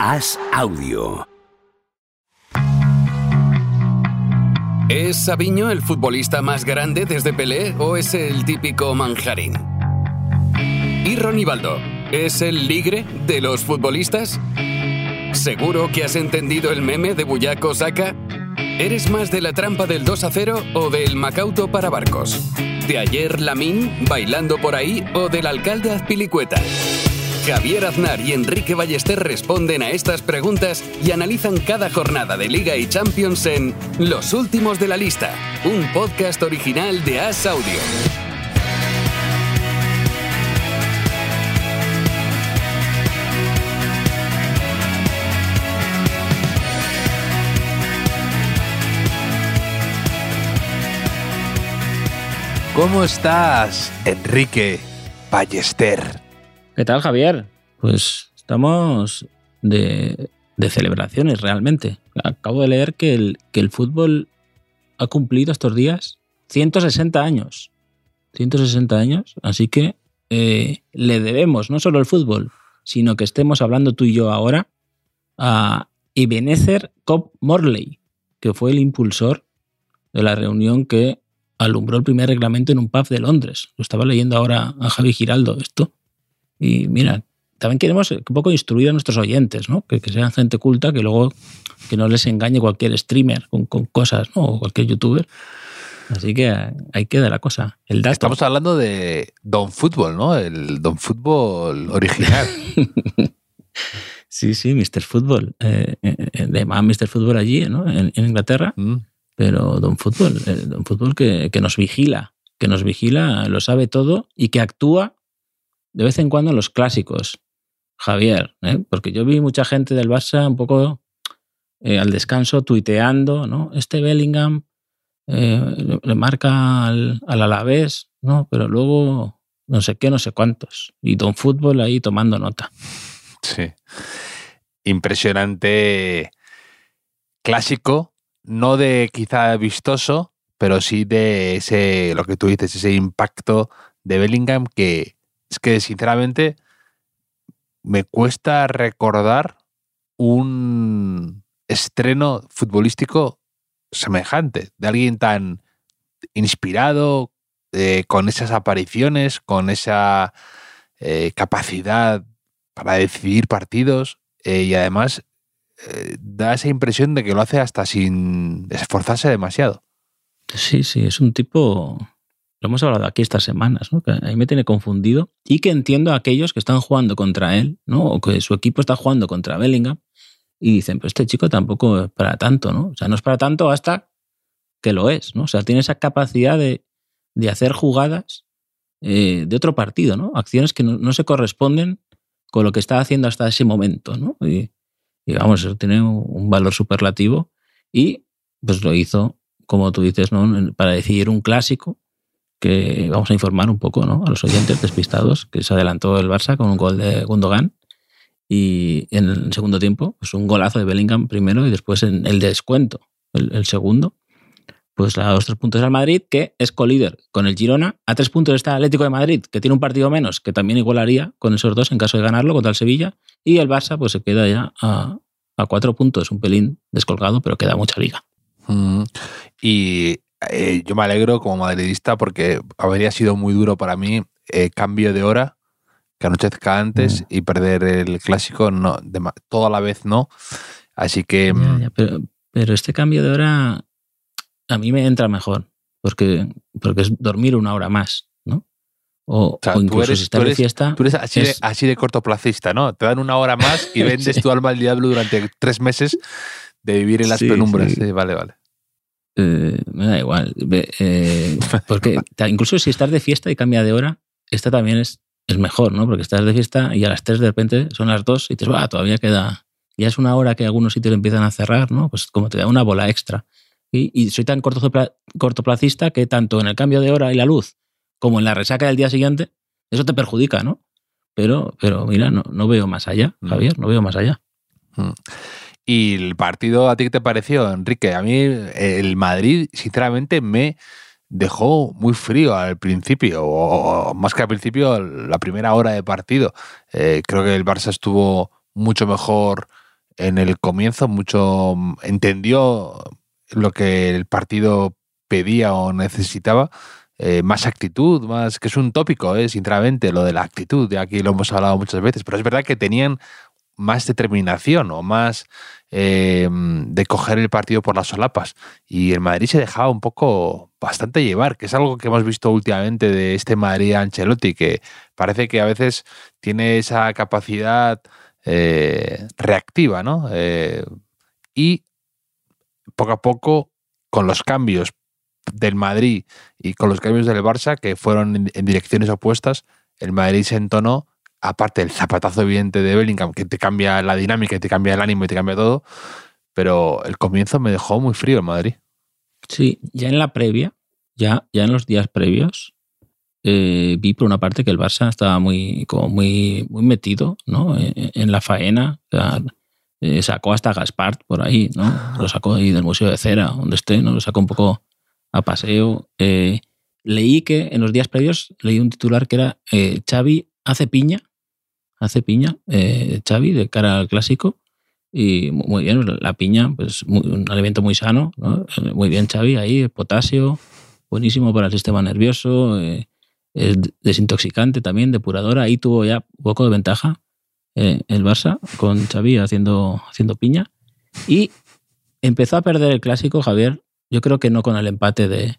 Haz audio. ¿Es Sabiño el futbolista más grande desde Pelé o es el típico manjarín? ¿Y Ronibaldo? ¿Es el ligre de los futbolistas? ¿Seguro que has entendido el meme de Buyaco Saka? ¿Eres más de la trampa del 2 a 0 o del Macauto para barcos? ¿De ayer Lamín bailando por ahí o del alcalde Azpilicueta? Javier Aznar y Enrique Ballester responden a estas preguntas y analizan cada jornada de Liga y Champions en Los Últimos de la Lista, un podcast original de As Audio. ¿Cómo estás, Enrique Ballester? ¿Qué tal, Javier? Pues estamos de, celebraciones realmente. Acabo de leer que el, fútbol ha cumplido estos días 160 años. 160 años, así que eh, le debemos no solo el fútbol, sino que estemos hablando tú y yo ahora a Ebenezer Cobb Morley, que fue el impulsor de la reunión que alumbró el primer reglamento en un pub de Londres. Lo estaba leyendo ahora a Javi Giraldo esto. Y mira, también queremos un poco instruir a nuestros oyentes, ¿no? Que, sean gente culta, que luego que no les engañe cualquier streamer con, cosas, ¿no? O cualquier youtuber. Así que ahí queda la cosa. El Estamos hablando de Don Fútbol, ¿no? El Don Fútbol original. sí, sí, Mr. Fútbol. Eh, eh, eh, más Mr. Fútbol allí, ¿no? En, Inglaterra. Mm. Pero Don Fútbol, Don Fútbol que, que nos vigila, que nos vigila, lo sabe todo y que actúa de vez en cuando los clásicos, Javier, ¿eh? porque yo vi mucha gente del Barça un poco eh, al descanso tuiteando, ¿no? Este Bellingham eh, le, marca al, al, Alavés, ¿no? Pero luego no sé qué, no sé cuántos. Y Don Fútbol ahí tomando nota. Sí. Impresionante clásico, no de quizá vistoso, pero sí de ese, lo que tú dices, ese impacto de Bellingham que es que sinceramente me cuesta recordar un estreno futbolístico semejante, de alguien tan inspirado, eh, con esas apariciones, con esa eh, capacidad para decidir partidos eh, y además da esa impresión de que lo hace hasta sin esforzarse demasiado. Sí, sí, es un tipo lo hemos hablado aquí estas semanas, ¿no? que a mí me tiene confundido y que entiendo a aquellos que están jugando contra él, ¿no? o que su equipo está jugando contra Bellingham y dicen, pues este chico tampoco es para tanto, ¿no? O sea, no es para tanto hasta que lo es, ¿no? O sea, tiene esa capacidad de, hacer jugadas eh, de otro partido, ¿no? Acciones que no, se corresponden con lo que está haciendo hasta ese momento, ¿no? Y, vamos, eso tiene un valor superlativo y pues lo hizo, como tú dices, ¿no? Para decidir un clásico que vamos a informar un poco ¿no? a los oyentes despistados, que se adelantó el Barça con un gol de Gundogan y en el segundo tiempo, pues un golazo de Bellingham primero y después en el descuento, el, segundo, pues a los tres puntos al Madrid, que es colíder con el Girona. A tres puntos está el Atlético de Madrid, que tiene un partido menos, que también igualaría con esos dos en caso de ganarlo contra el Sevilla. Y el Barça, pues se queda ya a, cuatro puntos, un pelín descolgado, pero queda mucha liga. Mm. Y eh, yo me alegro como madridista porque habría sido muy duro para mí eh, cambio de hora, que anochezca antes mm. y perder el clásico no, toda la vez no. Así que... Mm, pero, este cambio de hora a mí me entra mejor, porque, porque es dormir una hora más, ¿no? O, incluso si estás de fiesta... Tú eres así, de, así de cortoplacista, ¿no? Te dan una hora más y vendes tu alma al diablo durante tres meses de vivir en las penumbras. vale, vale. Eh, me da igual. Eh, porque incluso si estás de fiesta y cambia de hora, esta también es, es mejor, ¿no? Porque estás de fiesta y a las 3 de repente son las 2 y dices, va, todavía queda. Ya es una hora que algunos sitios empiezan a cerrar, ¿no? Pues como te da una bola extra. Y, soy tan cortoplacista que tanto en el cambio de hora y la luz como en la resaca del día siguiente, eso te perjudica, ¿no? Pero, pero mira, no, no veo más allá, mm. Javier, no veo más allá. Mm. ¿Y el partido a ti qué te pareció, Enrique? A mí el Madrid, sinceramente, me dejó muy frío al principio, o, más que al principio, la primera hora de partido. Eh, creo que el Barça estuvo mucho mejor en el comienzo mucho entendió lo que el partido pedía o necesitaba. eh, más actitud, más que es un tópico, eh, sinceramente, lo de la actitud, de aquí lo hemos hablado muchas veces, pero es verdad que tenían más determinación o más eh, de coger el partido por las solapas. Y el Madrid se dejaba un poco bastante llevar, que es algo que hemos visto últimamente de este Madrid Ancelotti, que parece que a veces tiene esa capacidad eh, reactiva, ¿no? Eh, y poco a poco, con los cambios del Madrid y con los cambios del Barça, que fueron en direcciones opuestas, el Madrid se entonó aparte del zapatazo evidente de Bellingham, que te cambia la dinámica y te cambia el ánimo y te cambia todo, pero el comienzo me dejó muy frío el Madrid. Sí, ya en la previa, ya, ya en los días previos, eh, vi por una parte que el Barça estaba muy, como muy, muy metido ¿no? en, en la faena. Eh, sacó hasta Gaspart por ahí, ¿no? Lo sacó ahí del Museo de Cera, donde esté, ¿no? Lo sacó un poco a paseo. Eh, leí que en los días previos leí un titular que era Xavi hace piña, hace piña, eh, de cara al clásico. Y mu- muy bien, la piña, pues un alimento muy sano, ¿no? Eh, Muy bien, Xavi, ahí, potasio, buenísimo para el sistema nervioso, eh, es desintoxicante también, depuradora. Ahí tuvo ya poco de ventaja eh, el Barça con Xavi haciendo, haciendo piña. Y empezó a perder el clásico, Javier, yo creo que no con el empate de,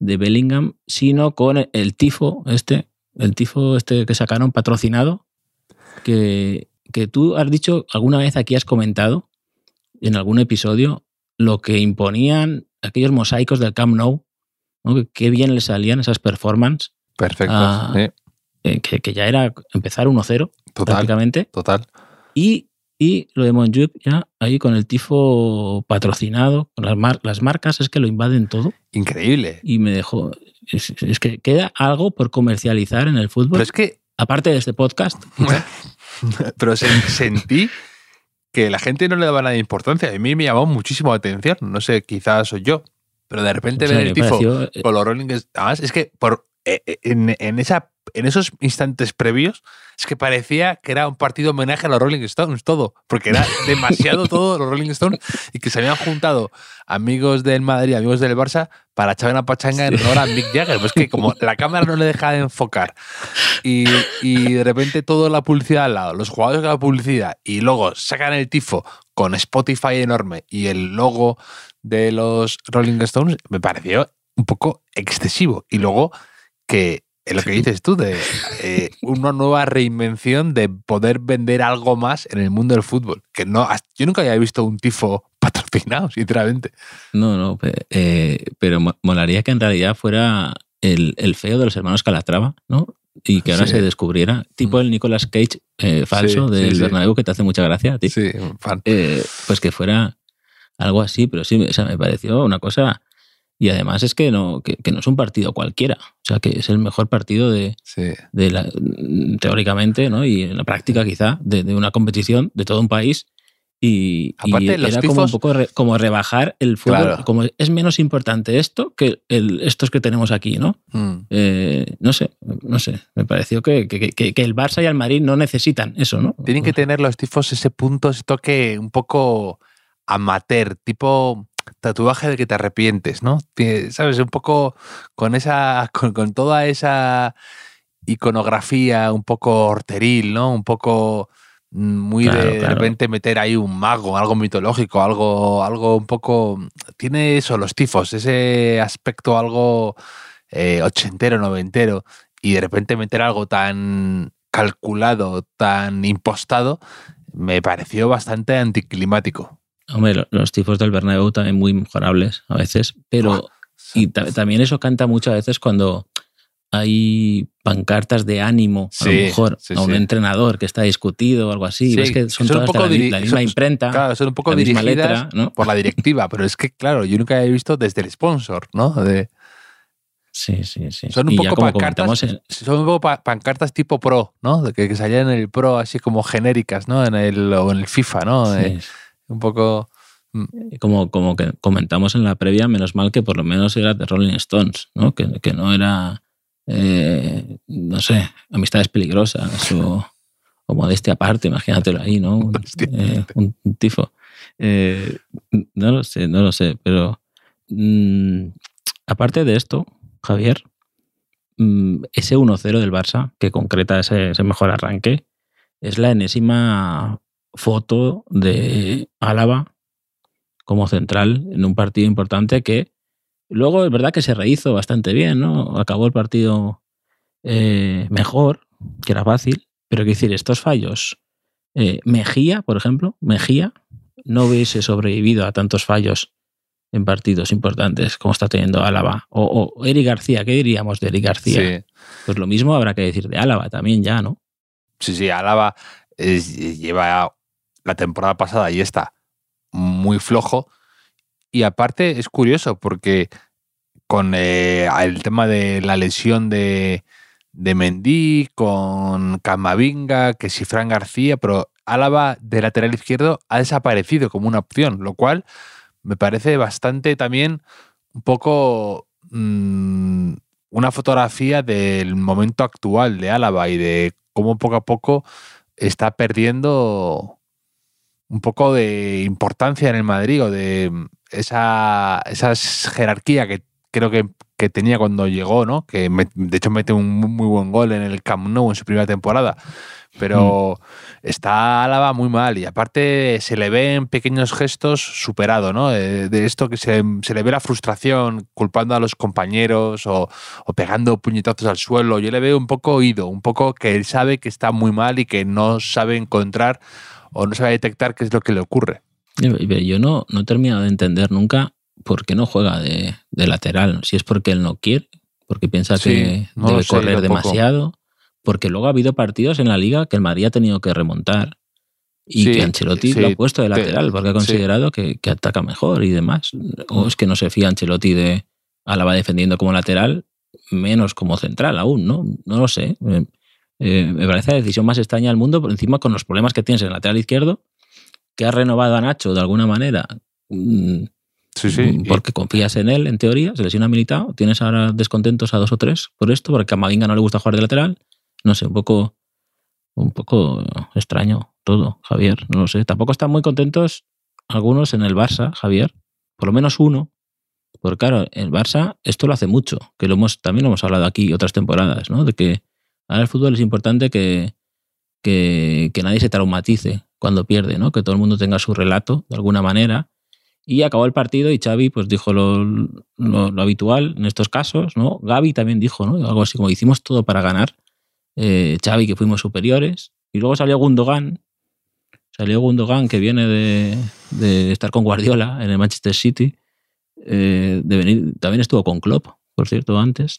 de Bellingham, sino con el tifo este, el tifo este que sacaron patrocinado, que, que tú has dicho, alguna vez aquí has comentado en algún episodio lo que imponían aquellos mosaicos del Camp Nou, ¿no? que qué bien le salían esas performances, Perfecto. Ah, sí, eh, que, que ya era empezar 1-0 total, prácticamente. total. Y, y lo de Monjuic ya ahí con el tifo patrocinado, con las, mar- las marcas es que lo invaden todo Increíble. y me dejó... Es, es que queda algo por comercializar en el fútbol, Pero es que aparte de este podcast. pero sen- sentí que la gente no le daba nada de importancia. A mí me llamó muchísimo la atención. No sé, quizás soy yo. Pero de repente O sea, ver el tifo pareció, eh, con los Rolling Stones- Además, es que por, eh, eh, en, en esa, en esos instantes previos, es que parecía que era un partido homenaje a los Rolling Stones, todo. Porque era demasiado todo los Rolling Stones y que se habían juntado amigos del Madrid, amigos del Barça, para echar una pachanga en honor a Mick Jagger. Pues que como la cámara no le deja de enfocar y, y de repente toda la publicidad al lado, los jugadores de la publicidad, y luego sacan el tifo con Spotify enorme y el logo de los Rolling Stones, me pareció un poco excesivo. Y luego que lo que dices tú, de eh, una nueva reinvención de poder vender algo más en el mundo del fútbol. Que no, yo nunca había visto un tifo sinceramente. No, no, eh, pero mo- molaría que en realidad fuera el, el feo de los hermanos Calatrava, ¿no? Y que ahora Sí. se descubriera, tipo el Nicolas Cage eh, falso Sí, del sí, sí. Bernabéu que te hace mucha gracia a ti. Sí, fan. Eh, pues que fuera algo así, pero sí, o sea, me pareció una cosa... Y además es que no, que, que no es un partido cualquiera, o sea, que es el mejor partido de, Sí. de la, teóricamente, ¿no? Y en la práctica quizá, de, de una competición de todo un país. Y, y Aparte, los era como un poco re- como rebajar el. Claro. Como es menos importante esto que el, estos que tenemos aquí, ¿no? Mm. Eh, no sé, no sé. Me pareció que, que- que- que el Barça y el Madrid no necesitan eso, ¿no? Tienen que tener los tifos ese punto, ese toque un poco amateur, tipo tatuaje de que te arrepientes, ¿no? ¿Sabes? Un poco con esa. con, con toda esa iconografía un poco horteril, ¿no? Un poco muy Claro, de, claro. repente meter ahí un mago, algo mitológico, algo, algo un poco. Tiene eso, los tifos, ese aspecto algo eh, ochentero, noventero, y de repente meter algo tan calculado, tan impostado, me pareció bastante anticlimático. Hombre, lo- los tifos del Bernabéu también muy mejorables a veces, pero y ta- también eso canta muchas veces cuando hay pancartas de ánimo, a lo mejor, sí, a un sí. entrenador que está discutido o algo así. Sí, ves que son, son un todas de poco la, misma son- imprenta, Claro, son un poco la misma dirigidas letra, ¿no? por la directiva, pero es que, claro, yo nunca había visto desde el sponsor, ¿no? De- Sí, sí, sí. son un Y poco pancartas, en- son un poco pa- pancartas tipo pro, ¿no? De que, que salían en el pro así como genéricas, ¿no? En el, o en el FIFA, ¿no? sí, Eh, un poco... Y como, como que comentamos en la previa, menos mal que por lo menos era de Rolling Stones, ¿no? Que, que no era, eh, no sé, amistades peligrosas o, como de este aparte, imagínatelo ahí, ¿no? Un, eh, un, tifo. Eh, no lo sé, no lo sé, pero mm, aparte de esto, Javier, mm, ese 1-0 del Barça que concreta ese, mejor arranque es la enésima foto de Álava como central en un partido importante que luego es verdad que se rehizo bastante bien, ¿no? Acabó el partido eh, mejor, que era fácil, pero que decir, estos fallos, eh, Mejía, por ejemplo, Mejía no hubiese sobrevivido a tantos fallos en partidos importantes como está teniendo Álava. O, o Eric García, ¿qué diríamos de Eric García? Pues lo mismo habrá que decir de Álava también ya, ¿no? Sí, sí, Álava lleva la temporada pasada y está muy flojo. Y aparte es curioso porque con eh, el tema de la lesión de, de Mendy, con Camavinga, que si Fran García, pero Álava de lateral izquierdo ha desaparecido como una opción, lo cual me parece bastante también un poco mm, una fotografía del momento actual de Álava y de cómo poco a poco está perdiendo un poco de importancia en el Madrid o de esa, esa jerarquía que creo que, tenía cuando llegó, ¿no? Que de hecho mete un muy buen gol en el Camp Nou en su primera temporada. Pero mm. está Álava muy mal y aparte se le ve en pequeños gestos superado, ¿no? De, esto que se, le ve la frustración culpando a los compañeros o, pegando puñetazos al suelo. Yo le veo un poco oído, un poco que él sabe que está muy mal y que no sabe encontrar o no sabe detectar qué es lo que le ocurre. Yo no, no he terminado de entender nunca por qué no juega de, lateral. Si es porque él no quiere, porque piensa que debe correr demasiado, porque luego ha habido partidos en la liga que el Madrid ha tenido que remontar y que Ancelotti lo ha puesto de lateral porque ha considerado que, ataca mejor y demás. O es que no se fía Ancelotti de Álava defendiendo como lateral, menos como central aún, ¿no? No lo sé. Eh, me parece la decisión más extraña del mundo, por encima con los problemas que tienes en el lateral izquierdo, que ha renovado a Nacho de alguna manera. Mm, Sí, sí. Porque confías en él, en teoría, se lesiona militado, tienes ahora descontentos a dos o tres por esto, porque a Mavinga no le gusta jugar de lateral. No sé, un poco, un poco extraño todo, Javier, no lo sé. Tampoco están muy contentos algunos en el Barça, Javier, por lo menos uno, porque claro, el Barça esto lo hace mucho, que lo hemos, también lo hemos hablado aquí otras temporadas, ¿no? De que ahora el fútbol es importante que, que, nadie se traumatice cuando pierde, ¿no? Que todo el mundo tenga su relato de alguna manera y acabó el partido y Xavi pues dijo lo, habitual en estos casos, ¿no? Gaby también dijo, ¿no? Algo así como hicimos todo para ganar. Eh, que fuimos superiores. Y luego salió Gundogan. Salió Gundogan que viene de, estar con Guardiola en el Manchester City. Eh, también estuvo con Klopp, por cierto, antes.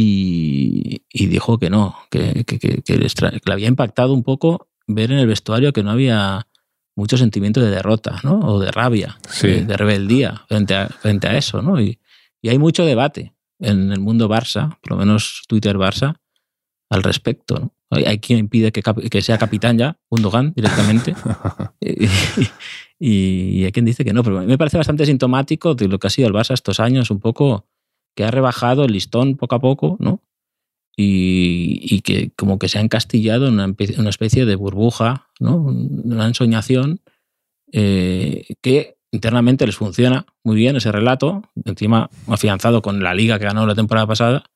Y, y dijo que no, que, que, que, que le había impactado un poco ver en el vestuario que no había mucho sentimiento de derrota, ¿no? O de rabia, de, rebeldía frente a, frente a eso, ¿no? Y, y, hay mucho debate en el mundo Barça, por lo menos Twitter Barça, al respecto, ¿no? Hay, quien pide que, que, sea capitán ya, Gundogan, directamente. y, hay quien dice que no, pero me parece bastante sintomático de lo que ha sido el Barça estos años, un poco que ha rebajado el listón poco a poco, ¿no? y, que como que se ha encastillado en una, especie de burbuja, ¿no? una ensoñación eh, que internamente les funciona muy bien ese relato, encima afianzado con la liga que ganó la temporada pasada,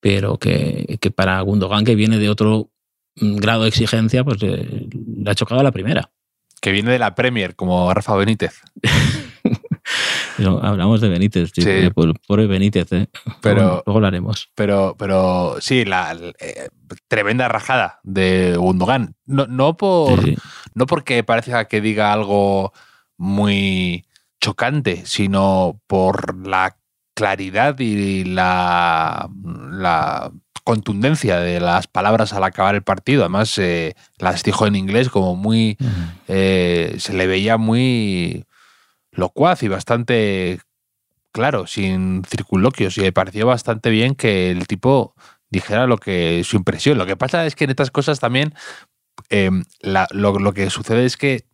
pero que, que para Gundogan, que viene de otro mm, grado de exigencia, pues le, le ha chocado a la primera. Que viene de la Premier, como Rafa Benítez. hablamos de Benítez, tío. Pobre Benítez, ¿eh? Pero, luego, lo haremos. Pero, pero sí, la, eh, tremenda rajada de Gundogan. No, no, por, no porque parezca que diga algo muy chocante, sino por la claridad y la, la contundencia de las palabras al acabar el partido. Además, eh, las dijo en inglés como muy... Eh, se le veía muy locuaz y bastante claro, sin circunloquios. Y me pareció bastante bien que el tipo dijera lo que su impresión. Lo que pasa es que en estas cosas también em, lo, que sucede es que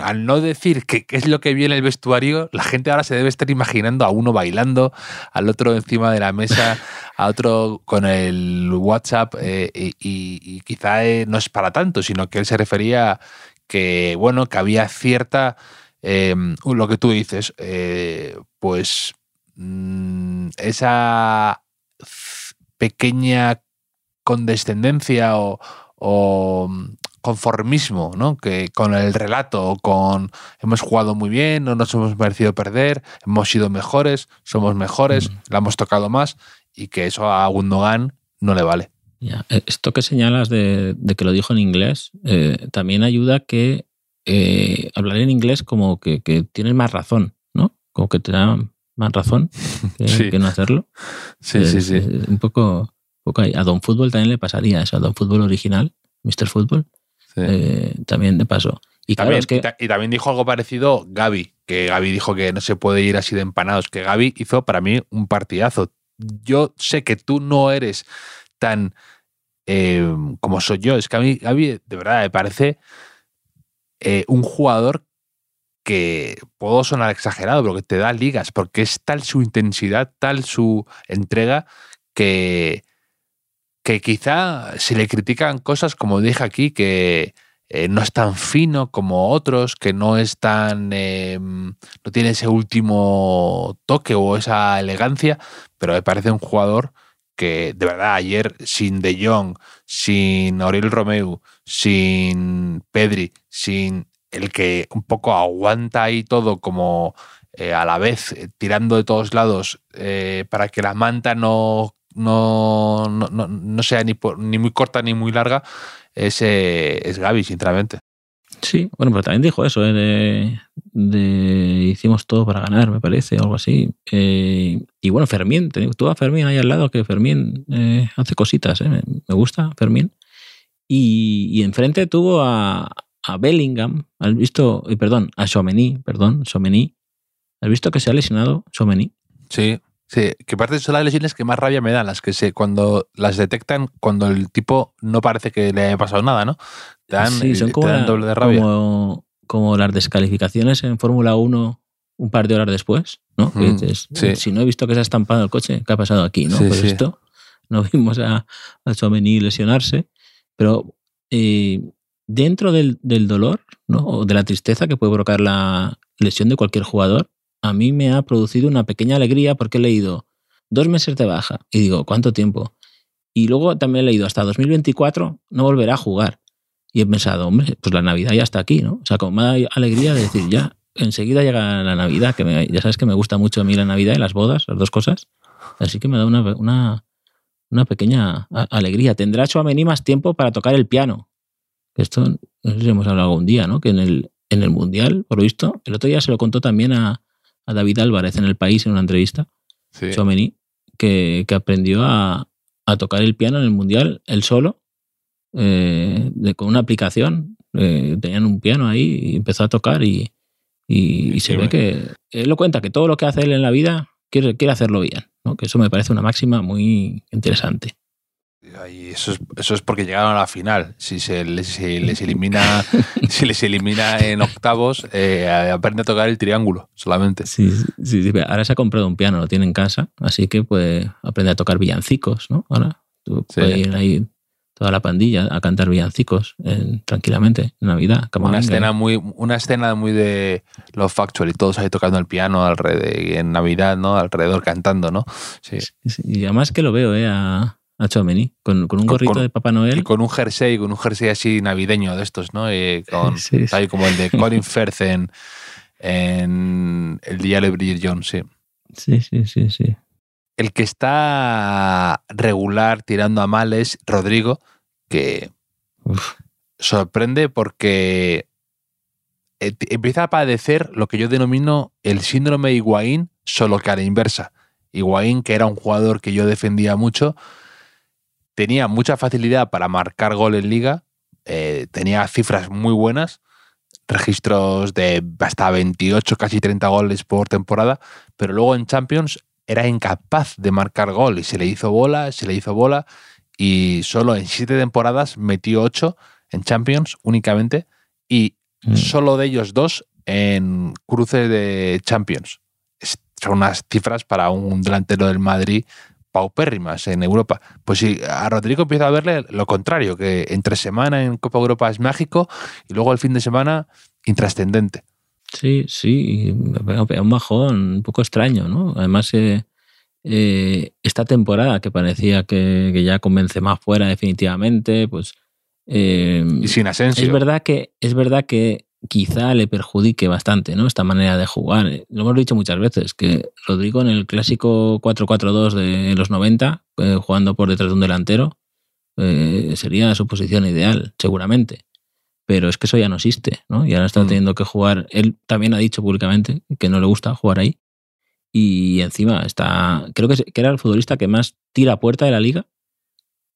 al no decir qué es lo que viene el vestuario, la gente ahora se debe estar imaginando a uno bailando, al otro encima de la mesa, a otro con el WhatsApp, eh, y, quizá eh, no es para tanto, sino que él se refería que, bueno, que había cierta, em, lo que tú dices, eh, pues mm, esa pequeña condescendencia o conformismo, ¿no? Que con el relato, con hemos jugado muy bien, no nos hemos merecido perder, hemos sido mejores, somos mejores, la hemos tocado más y que eso a Gundogan no le vale. Eh, esto que señalas de, que lo dijo en inglés eh, también ayuda que eh, hablar en inglés como que, tienes más razón, ¿no? Como que te da más razón que, no hacerlo. Sí, sí, sí. Un poco, poco A Don Fútbol también le pasaría eso, a Don Fútbol original, Mr. Fútbol. Eh, también de paso. Y, también, y, también dijo algo parecido Gaby, que Gaby dijo que no se puede ir así de empanados, que Gaby hizo para mí un partidazo. Yo sé que tú no eres tan eh, como soy yo, es que a mí Gaby de verdad me parece eh, un jugador que puedo sonar exagerado, pero que te da ligas, porque es tal su intensidad, tal su entrega, que, que quizá se le critican cosas, como dije aquí, que eh, no es tan fino como otros, que no es tan. Em, no tiene ese último toque o esa elegancia, pero me parece un jugador que de verdad ayer sin De Jong, sin Aurel Romeu, sin Pedri, sin el que un poco aguanta ahí todo como eh, a la vez eh, tirando de todos lados para que la manta no no, no, no sea ni, ni muy corta ni muy larga, es, es Gaby, sinceramente. Sí, bueno, pero también dijo eso, ¿eh? de, hicimos todo para ganar, me parece, algo así. Eh, y bueno, Fermín, tú a Fermín ahí al lado, que Fermín eh, hace cositas, me, gusta Fermín. Y, y enfrente tuvo a, a Bellingham, ¿has visto? Perdón, a Somení, perdón, Somení. ¿Has visto que se ha lesionado Somení? Sí, Sí, que parte son las lesiones que más rabia me dan, las que se, cuando las detectan, cuando el tipo no parece que le haya pasado nada, ¿no? Te dan, sí, son como, doble de rabia. Como, las descalificaciones en Fórmula 1 un par de horas después, ¿no? Si no he visto que se ha estampado el coche, ¿qué ha pasado aquí? ¿no? pues esto, no vimos a, a Chomení lesionarse, pero eh, dentro del, del dolor, ¿no? O de la tristeza que puede provocar la lesión de cualquier jugador, a mí me ha producido una pequeña alegría porque he leído dos meses de baja y digo, ¿cuánto tiempo? Y luego también he leído hasta 2024 no volverá a jugar. Y he pensado, hombre, pues la Navidad ya está aquí, ¿no? O sea, con más alegría de decir, ya, enseguida llega la Navidad, que ya sabes que me gusta mucho a mí la Navidad y las bodas, las dos cosas. Así que me da una, una, pequeña alegría. Tendrá Chouameni más tiempo para tocar el piano. Esto, no sé si hemos hablado algún día, ¿no? Que en el, en el Mundial, por lo visto, el otro día se lo contó también a, a David Álvarez en el país en una entrevista, sí. que, aprendió a, tocar el piano en el mundial él solo, eh, con una aplicación. Eh, tenían un piano ahí y empezó a tocar y, se ve que él lo cuenta que todo lo que hace él en la vida quiere, quiere hacerlo bien, ¿no? que eso me parece una máxima muy interesante. Y eso es, eso es porque llegaron a la final. Si se les, elimina, si les elimina en octavos, eh, aprende a tocar el triángulo solamente. Sí, sí, Ahora se ha comprado un piano, lo tiene en casa, así que pues aprende a tocar villancicos, ¿no? Ahora tú puedes ir ahí toda la pandilla a cantar villancicos tranquilamente en Navidad. Una escena muy, una escena muy de Love Factory, todos ahí tocando el piano alrededor, en Navidad, ¿no? Alrededor cantando, ¿no? Sí. Y además que lo veo, ¿eh? A, a Chomini, con, con un gorrito de Papá Noel. Y con un jersey, con un jersey así navideño de estos, ¿no? Y con, como el de Colin Firth en, El Día de Bridget Jones, sí. Sí, sí, sí, sí. El que está regular tirando a mal es Rodrigo, que sorprende porque eh, empieza a padecer lo que yo denomino el síndrome de Higuaín, solo que a la inversa. Higuaín, que era un jugador que yo defendía mucho, tenía mucha facilidad para marcar gol en liga, eh, tenía cifras muy buenas, registros de hasta 28, casi 30 goles por temporada, pero luego en Champions era incapaz de marcar gol y se le hizo bola, se le hizo bola y solo en siete temporadas metió 8 en Champions únicamente y mm. solo de ellos dos en cruce de Champions. son unas cifras para un delantero del Madrid paupérrimas en Europa. Pues si a Rodrigo empieza a verle lo contrario, que entre semana en Copa Europa es mágico y luego el fin de semana intrascendente. Sí, sí, un bajón un poco extraño, ¿no? Además, eh, eh, esta temporada que parecía que, ya convence más fuera definitivamente, pues... Eh, y sin Asensio. Es verdad que, es verdad que quizá le perjudique bastante, ¿no? Esta manera de jugar. Lo hemos dicho muchas veces, que Rodrigo en el clásico 4-4-2 de los 90, jugando por detrás de un delantero, sería su posición ideal, seguramente pero es que eso ya no existe, ¿no? Y ahora está mm. teniendo que jugar. Él también ha dicho públicamente que no le gusta jugar ahí. Y encima está. Creo que, era el futbolista que más tira a puerta de la liga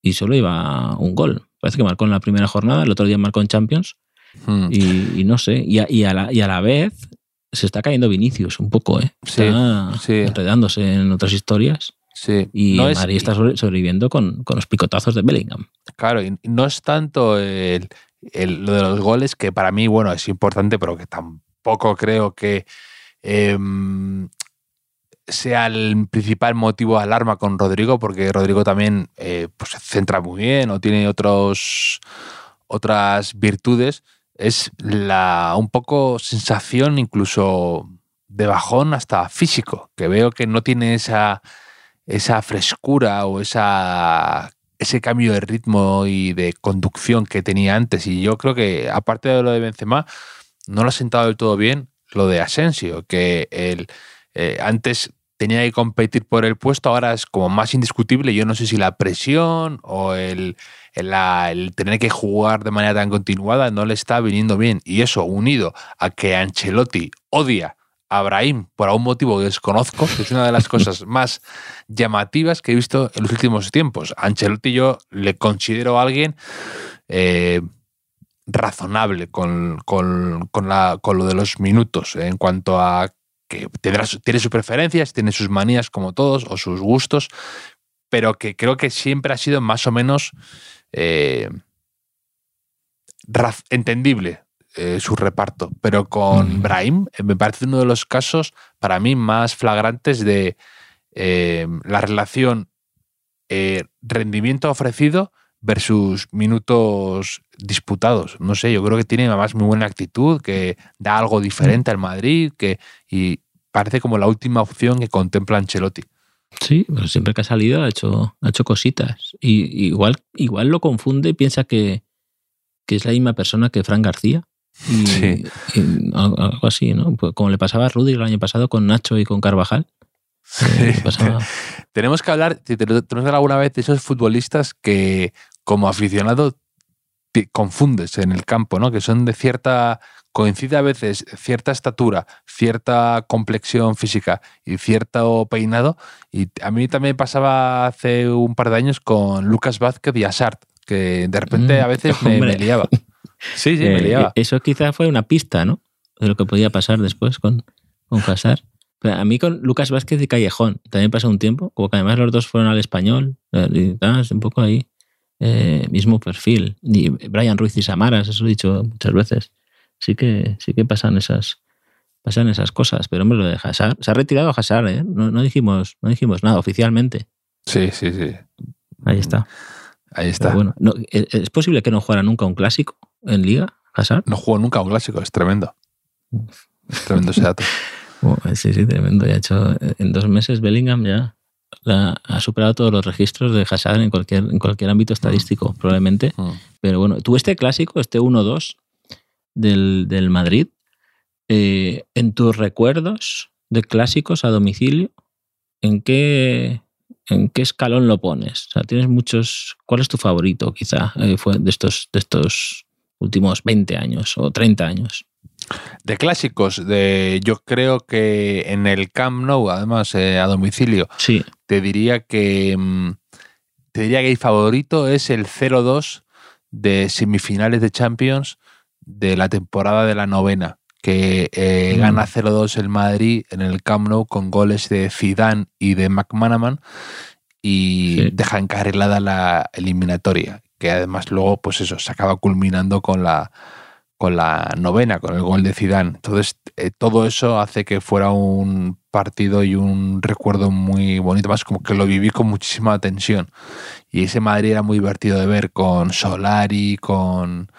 y solo iba un gol. Parece que marcó en la primera jornada, el otro día marcó en Champions. Mm. Y, no sé. Y a, la, vez se está cayendo Vinicius un poco, ¿eh? Está enredándose en otras historias. Sí. Y no está sobreviviendo con, con, los picotazos de Bellingham. Claro, y no es tanto el, lo de los goles, que para mí, bueno, es importante, pero que tampoco creo que em, sea el principal motivo de alarma con Rodrigo, porque Rodrigo también eh, pues, se centra muy bien o tiene otros, otras virtudes. Es la un poco sensación incluso de bajón hasta físico, que veo que no tiene esa, esa frescura o esa ese cambio de ritmo y de conducción que tenía antes. Y yo creo que, aparte de lo de Benzema, no lo ha sentado del todo bien lo de Asensio, que él, eh, antes tenía que competir por el puesto, ahora es como más indiscutible. Yo no sé si la presión o el, el, tener que jugar de manera tan continuada no le está viniendo bien. Y eso, unido a que Ancelotti odia Abraham por algún motivo que desconozco, que es una de las cosas más llamativas que he visto en los últimos tiempos. Ancelotti yo le considero a alguien eh, razonable con, la, con, lo de los minutos en cuanto a que tendrá, tiene sus preferencias, tiene sus manías como todos o sus gustos, pero que creo que siempre ha sido más o menos eh, entendible eh, su reparto. Pero con mm. Brahim eh, me parece uno de los casos para mí más flagrantes de eh, la relación rendimiento ofrecido versus minutos disputados. No sé, yo creo que tiene además muy buena actitud, que da algo diferente al Madrid, que y parece como la última opción que contempla Ancelotti. Sí, pero siempre que ha salido ha hecho, ha hecho cositas. Y igual, igual lo confunde y piensa que, que es la misma persona que Fran García sí. algo así, ¿no? Pues como le pasaba a Rudy el año pasado con Nacho y con Carvajal. Eh, tenemos que hablar, tenemos que hablar alguna vez de esos futbolistas que como aficionado te confundes en el campo, ¿no? Que son de cierta, coincide a veces cierta estatura, cierta complexión física y cierto peinado. Y a mí también pasaba hace un par de años con Lucas Vázquez y Asart, que de repente mm, a veces me, me liaba. Sí, sí, me eh, liaba. Eso quizá fue una pista, ¿no? De lo que podía pasar después con, con Hazard. a mí con Lucas Vázquez y Callejón también pasó un tiempo, como que además los dos fueron al español, y, un poco ahí, eh, mismo perfil. Y Brian Ruiz y Samaras, eso he dicho muchas veces. Sí que, sí que pasan esas, pasan esas cosas, pero hombre, lo de Hazard, se ha retirado Hazard, ¿eh? no, dijimos, no dijimos nada oficialmente. Sí, sí, sí. Ahí está. Ahí está. bueno, ¿Es posible que no jugara nunca un clásico? en Liga, Hazard? No jugó nunca un clásico, es tremendo. Es tremendo ese dato. sí, sí, tremendo. Ya ha hecho, en dos meses Bellingham ya ha superado todos los registros de Hazard en cualquier, en cualquier ámbito estadístico, mm. probablemente. Mm. Pero bueno, tú este clásico, este 1-2 del, del, Madrid, eh, en tus recuerdos de clásicos a domicilio, ¿en qué, ¿en qué escalón lo pones? O sea, tienes muchos. ¿Cuál es tu favorito, quizá, eh, fue de estos, de estos últimos 20 años o 30 años. De clásicos, de, yo creo que en el Camp Nou, además eh, a domicilio, sí. te diría que mm, te diría que el favorito es el 0-2 de semifinales de Champions de la temporada de la novena, que eh, mm. gana 0-2 el Madrid en el Camp Nou con goles de Zidane y de McManaman y deja encarrilada la eliminatoria que además luego, pues eso, se acaba culminando con la, con la novena, con el gol de Zidane. Entonces, eh, todo eso hace que fuera un partido y un recuerdo muy bonito, más como que lo viví con muchísima tensión. Y ese Madrid era muy divertido de ver con Solari, con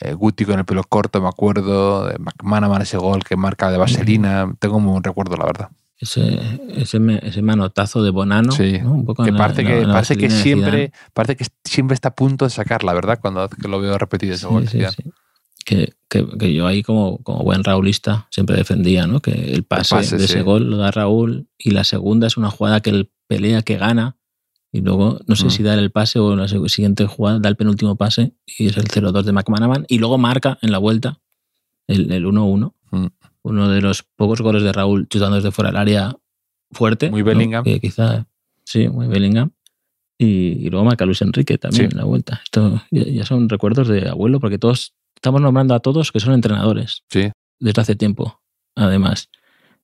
eh, Guti con el pelo corto, me acuerdo, de McManaman ese gol que marca de vaselina. Tengo un buen recuerdo, la verdad. Ese, ese, ese manotazo de Bonano. Sí, ¿no? Un poco que parece la- que, la parece que siempre parece que siempre está a punto de sacar, la verdad, cuando lo veo repetido ese Sí, gol. sí. Que, que- que yo ahí como, como buen raulista siempre defendía, ¿no? Que el pase, pase, de ese gol lo da Raúl y la segunda es una jugada que él pelea, que gana y luego no sé Mm. si da el pase o en la siguiente jugada da el penúltimo pase y es el 0-2 de McManaman y luego marca en la vuelta el, el 1-1. Mm. Uno de los pocos goles de Raúl chutando desde fuera del área fuerte. Muy ¿no? Bellingham. Que quizá, sí, muy Bellingham. Y, y luego marca Luis Enrique también Sí. en la vuelta. Esto ya, ya son recuerdos de abuelo, porque todos estamos nombrando a todos que son entrenadores Sí. desde hace tiempo, además.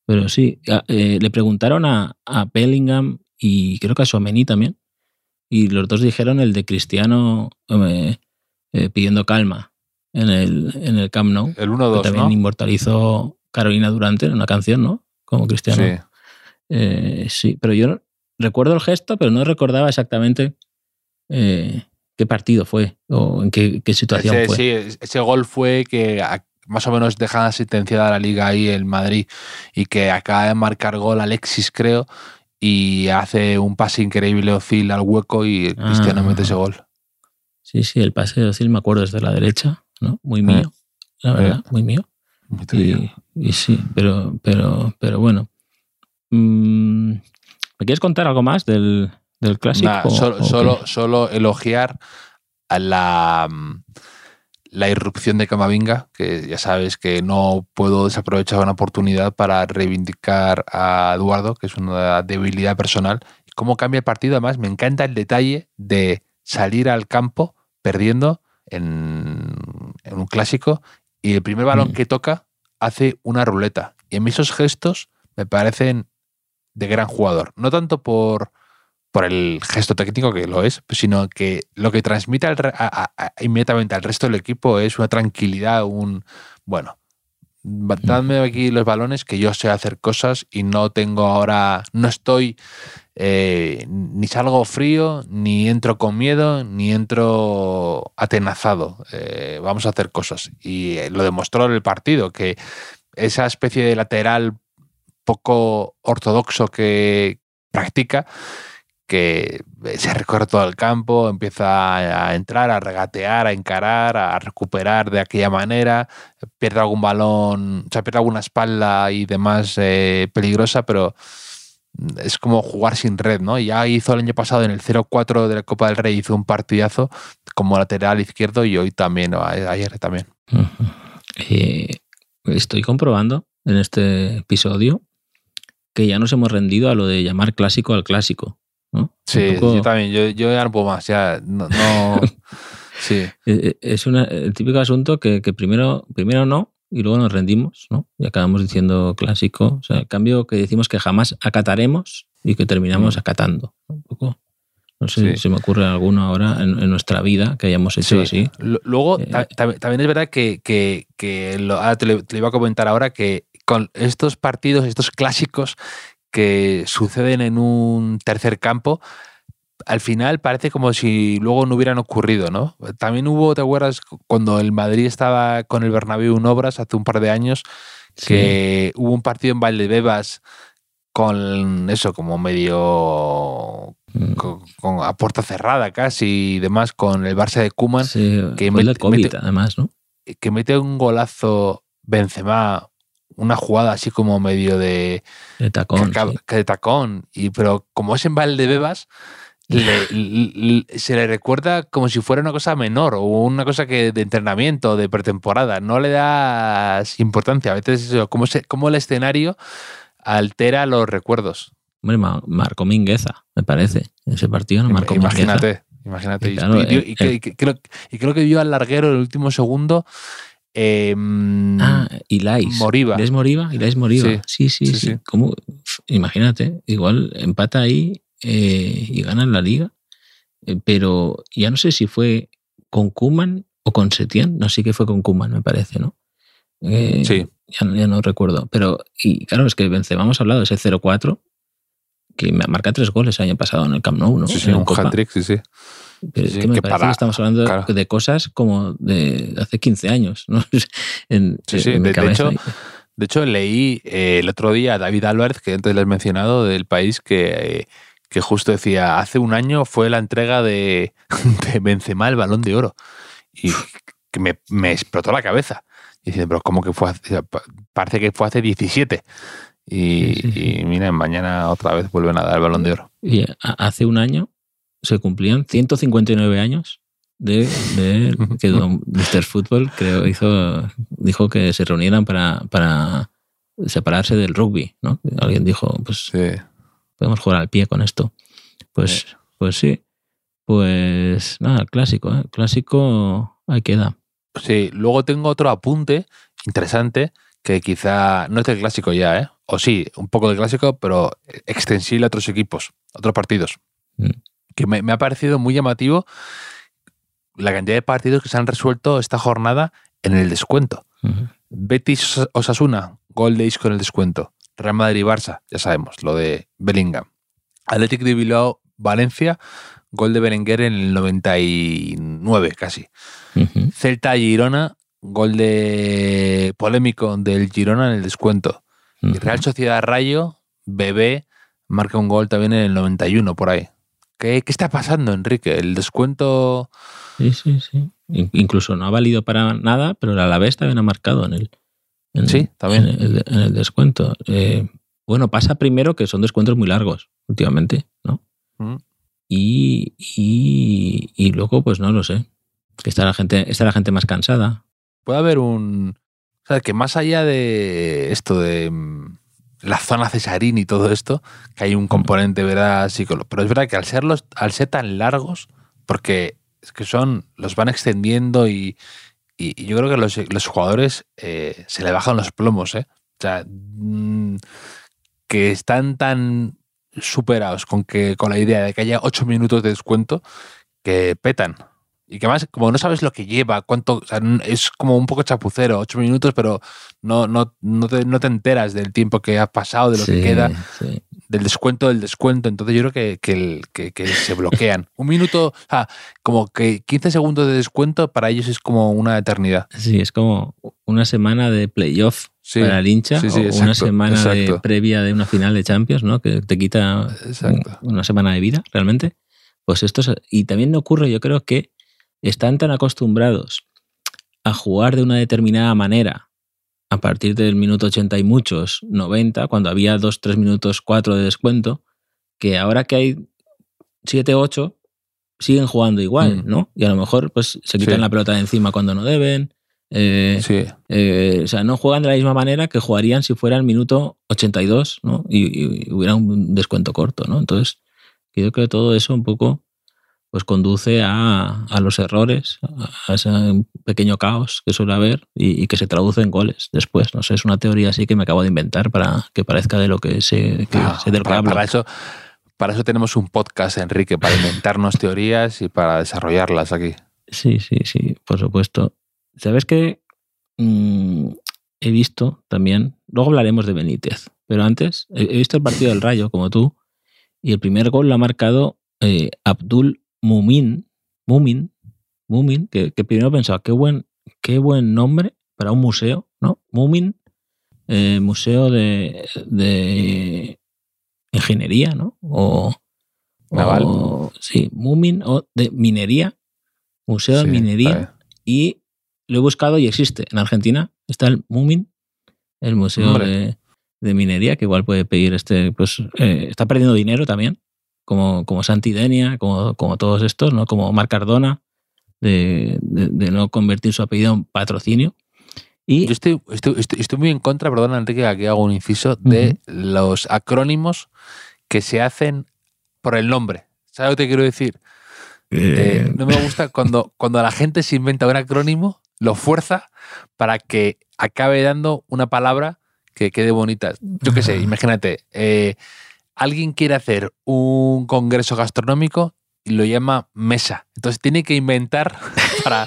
Pero sí, a- eh, le preguntaron a, a Bellingham y creo que a Suamení también. Y los dos dijeron el de Cristiano eh, eh, pidiendo calma en el, en el Camp Nou. El que 1-2, también ¿no? inmortalizó Carolina Durante en una canción, ¿no? Como Cristiano. Sí. Eh, sí, pero yo recuerdo el gesto, pero no recordaba exactamente eh, qué partido fue o en qué, qué situación Ese, fue. sí, ese gol fue que más o menos deja sentenciada la liga ahí el Madrid y que acaba de marcar gol Alexis, creo, y hace un pase increíble Ozil al hueco y Cristiano Ah. mete ese gol. Sí, sí, el pase de Ozil me acuerdo desde la derecha, ¿no? Muy mío, la verdad, muy mío. Muy. Y, y sí, pero, pero, pero bueno. Mm, ¿Me quieres contar algo más del, del clásico? Nah, o- solo, o solo, solo elogiar a la, mm, la irrupción de Camavinga, que ya sabes que no puedo desaprovechar una oportunidad para reivindicar a Eduardo, que es una debilidad personal. Cómo cambia el partido, además, me encanta el detalle de salir al campo perdiendo en, en un clásico y el primer balón Mm. que toca hace una ruleta. Y a mí esos gestos me parecen de gran jugador. No tanto por, por el gesto técnico, que lo es, sino que lo que transmite al a- inmediatamente al resto del equipo es una tranquilidad, un... Bueno, ba- dadme aquí los balones que yo sé hacer cosas y no tengo ahora... No estoy... eh, ni salgo frío, ni entro con miedo, ni entro atenazado. Eh, vamos a hacer cosas. Y eh, lo demostró en el partido, que esa especie de lateral poco ortodoxo que practica, que se recorre todo el campo, empieza a entrar, a regatear, a encarar, a recuperar de aquella manera, pierde algún balón, o sea, pierde alguna espalda y demás eh, peligrosa, pero es como jugar sin red, ¿no? Ya hizo el año pasado en el 0-4 de la Copa del Rey, hizo un partidazo como lateral izquierdo y hoy también, o ayer también. Eh, estoy comprobando en este episodio que ya nos hemos rendido a lo de llamar clásico al clásico. ¿No? Sí, poco- yo también, yo, yo ya no puedo más, ya no... no- sí. Eh, eh, Es una- el típico asunto que, que primero, primero no y luego nos rendimos, ¿no? Y acabamos diciendo clásico. O sea, el cambio que decimos que jamás acataremos y que terminamos Mm. acatando. Un poco. No sé Sí. si se me ocurre alguno ahora en, en nuestra vida que hayamos hecho Sí. así. Lu- Luego, Eh, ta- ta- también es verdad que, que- que lo, ahora te, lo, te lo iba a comentar ahora, que con estos partidos, estos clásicos que suceden en un tercer campo, al final parece como si luego no hubieran ocurrido, ¿no? También hubo, ¿te acuerdas? Cuando el Madrid estaba con el Bernabéu en obras hace un par de años, que hubo un partido en Valdebebas con eso, como medio Mm. con, con- a puerta cerrada casi y demás, con el Barça de Kuman, Sí, que mete- COVID, mete- además, ¿no? que mete un golazo Benzema, una jugada así como medio de, De tacón. que acaba- sí. que de tacón, y, pero como es en Valdebebas, le- se le recuerda como si fuera una cosa menor o una cosa que de entrenamiento, de pretemporada. No le das importancia. A veces como, se- como el escenario altera los recuerdos. Hombre, ma- marcó Mingueza, me parece. Ese partido no marcó Mingueza. imagínate, imagínate. Y Y, claro, y- y- el- y que- y que creo, creo que vio al larguero el último segundo. Eh, Ah, Ilais. Moriba. ¿Ilais Moriba? Ilais Moriba. Sí, sí, sí. Sí, sí. ¿Cómo? Imagínate, igual empata ahí eh, y gana la liga. Eh, pero ya no sé si fue con Kuman o con Setién, no sí que fue con Kuman, me parece, ¿no? Eh, Sí. Ya, ya no recuerdo. Pero, y claro, es que Benzema hemos hablado de ese 0-4 que marca tres goles el año pasado en el Camp Nou, ¿no? Sí, sí, En un hat-trick, sí, sí. Pero Sí, es que me que parece para- que estamos hablando de- claro. de cosas como de hace 15 años, ¿no? En- Sí, sí, en mi de- de hecho, De hecho, leí eh, el otro día a David Álvarez, que antes le has mencionado, del país, que, eh, que justo decía, hace un año fue la entrega de, de Benzema el Balón de Oro. Y que me, me explotó la cabeza. Y diciendo, pero ¿cómo que fue hace? Parece que fue hace 17. Y, Sí, y miren, mañana otra vez vuelven a dar el Balón de Oro. Y hace un año se cumplían 159 años de, de que don Mr. Fútbol creo hizo dijo que se reunieran para, para separarse del rugby, ¿no? Alguien dijo, pues Sí. podemos jugar al pie con esto. Pues, pues sí. Pues nada, el clásico, ¿eh? El clásico ahí queda. Sí, luego tengo otro apunte interesante que quizá no es del clásico ya, ¿eh? O sí, un poco del clásico, pero extensible a otros equipos, a otros partidos. Mm. Que me, me ha parecido muy llamativo la cantidad de partidos que se han resuelto esta jornada en el descuento. Betis Osasuna, gol de Isco en el descuento. Real Madrid Barça, ya sabemos, lo de Bellingham. Athletic de Bilbao Valencia, gol de Berenguer en el 99 casi. Ujú. Celta Girona, gol de polémico del Girona en el descuento. Y. Real Sociedad Rayo, Bebé, marca un gol también en el 91 por ahí. ¿Qué, qué está pasando, Enrique? El descuento. Sí, sí, sí. In- Incluso no ha valido para nada, pero el Alavés también ha marcado en el, en, Sí, también. en el, en el descuento. Eh, bueno, pasa primero que son descuentos muy largos últimamente, ¿no? Mm. Y, y, y luego, pues no lo sé. Que está la gente, está la gente más cansada. Puede haber un. O sea, que más allá de esto de mm, la zona cesarín y todo esto, que hay un componente, ¿verdad? psicológico. Pero es verdad que al ser, los, al ser tan largos, porque es que son. los van extendiendo y. Y, y yo creo que los, los jugadores eh, se le bajan los plomos, ¿eh? O sea, mm, que están tan superados con que con la idea de que haya ocho minutos de descuento que petan. Y que más, como no sabes lo que lleva, cuánto, o sea, es como un poco chapucero, ocho minutos, pero no, no, no, te, no te enteras del tiempo que ha pasado, de lo que queda, sí. del descuento del descuento. Entonces yo creo que, que, el- que- que se bloquean. un minuto, o sea, como que 15 segundos de descuento para ellos es como una eternidad. Sí, es como una semana de playoff Sí, para el hincha sí, sí, o una semana de previa de una final de Champions, ¿no? Que te quita una semana de vida, realmente. Pues esto es- y también ocurre, yo creo que están tan acostumbrados a jugar de una determinada manera a partir del minuto 80 y muchos, 90, cuando había 2, 3 minutos, 4 de descuento, que ahora que hay 7, 8, siguen jugando igual, Mm. ¿no? Y a lo mejor pues se quitan Sí. la pelota de encima cuando no deben. eh, Sí, eh, o sea, no juegan de la misma manera que jugarían si fuera el minuto 82, ¿no? Y, y hubiera un descuento corto, ¿no? Entonces, yo creo que todo eso un poco pues conduce a, a los errores, a ese pequeño caos que suele haber y, y que se traduce en goles después. No sé, es una teoría así que me acabo de inventar para que parezca de lo que que Ah, del para, para eso, para eso tenemos un podcast, Enrique, para inventarnos teorías y para desarrollarlas aquí. Sí, sí, sí, por supuesto. ¿Sabes qué? Mm, he visto también, luego hablaremos de Benítez, pero antes he, he visto el partido del Rayo, como tú, y el primer gol lo ha marcado eh, Abdul Mumin, Mumin, Mumin, que, que primero pensaba, qué buen, qué buen nombre para un museo, ¿no? Mumin, eh, museo de, de ingeniería, ¿no? O, Naval. o- sí, Mumin, o de minería, museo de minería, y lo he buscado y existe. En Argentina está el Mumin, el museo de, de minería, que igual puede pedir este, pues eh, está perdiendo dinero también, como, como Santi Denia, como, como todos estos, ¿no? Como Marc Cardona, de, de- de no convertir su apellido en patrocinio. Y Yo estoy, estoy, estoy- estoy muy en contra, perdona Enrique, que aquí hago un inciso, de los acrónimos que se hacen por el nombre. ¿Sabes lo que te quiero decir? Eh, no me gusta cuando, cuando la gente se inventa un acrónimo, lo fuerza para que acabe dando una palabra que quede bonita. Yo qué sé, imagínate, eh, alguien quiere hacer un congreso gastronómico y lo llama mesa. Entonces tiene que inventar para,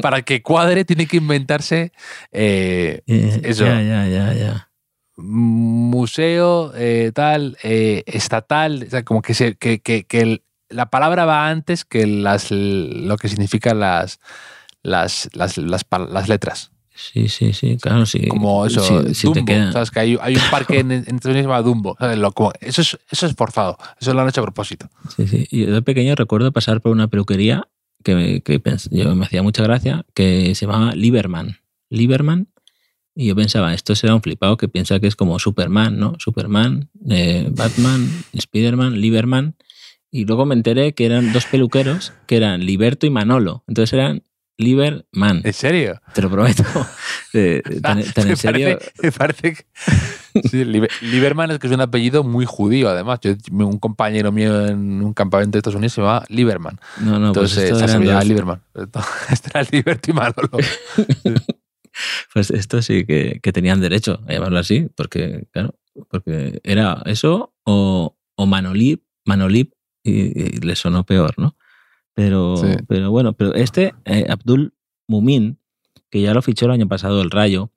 para que cuadre tiene que inventarse eh, Eh, eso. Ya, ya, ya, ya. museo eh, tal, eh, estatal, o sea, como que, se, que, que- que el- la palabra va antes que las, lo que significan las, las, las, las, las letras. Sí, sí, sí, claro, sí. Como eso, te Dumbo, ¿sabes? Que hay, hay un parque en, en Estados Unidos que se llama Dumbo. ¿sabes? Lo- como- eso, es, eso es forzado, eso lo han hecho a propósito. Sí, sí. Y Yo de pequeño recuerdo pasar por una peluquería que, me, que pens- yo, me hacía mucha gracia, que se llamaba Lieberman. Lieberman. Y yo pensaba, esto será un flipado que piensa que es como Superman, ¿no? Superman, eh, Batman, Spiderman, Lieberman. Y luego me enteré que eran dos peluqueros, que eran Liberto y Manolo. Entonces eran Lieberman. ¿En serio? Te lo prometo. Eh, tan, tan me, en serio. Parece, me parece que. Sí, Lieberman es que es un apellido muy judío, además. Yo, un compañero mío en un campamento de Estados Unidos se llamaba Lieberman. No, no, pues Entonces, esto esa se eran llama dos- Lieberman. Este era Liberty Manolo. Pues esto sí que, que tenían derecho a llamarlo así, porque, claro, porque era eso o, o Manolip, Manolip y, y le sonó peor, ¿no? Pero, Sí. pero bueno, pero este, eh, Abdul Mumin, que ya lo fichó el año pasado el Rayo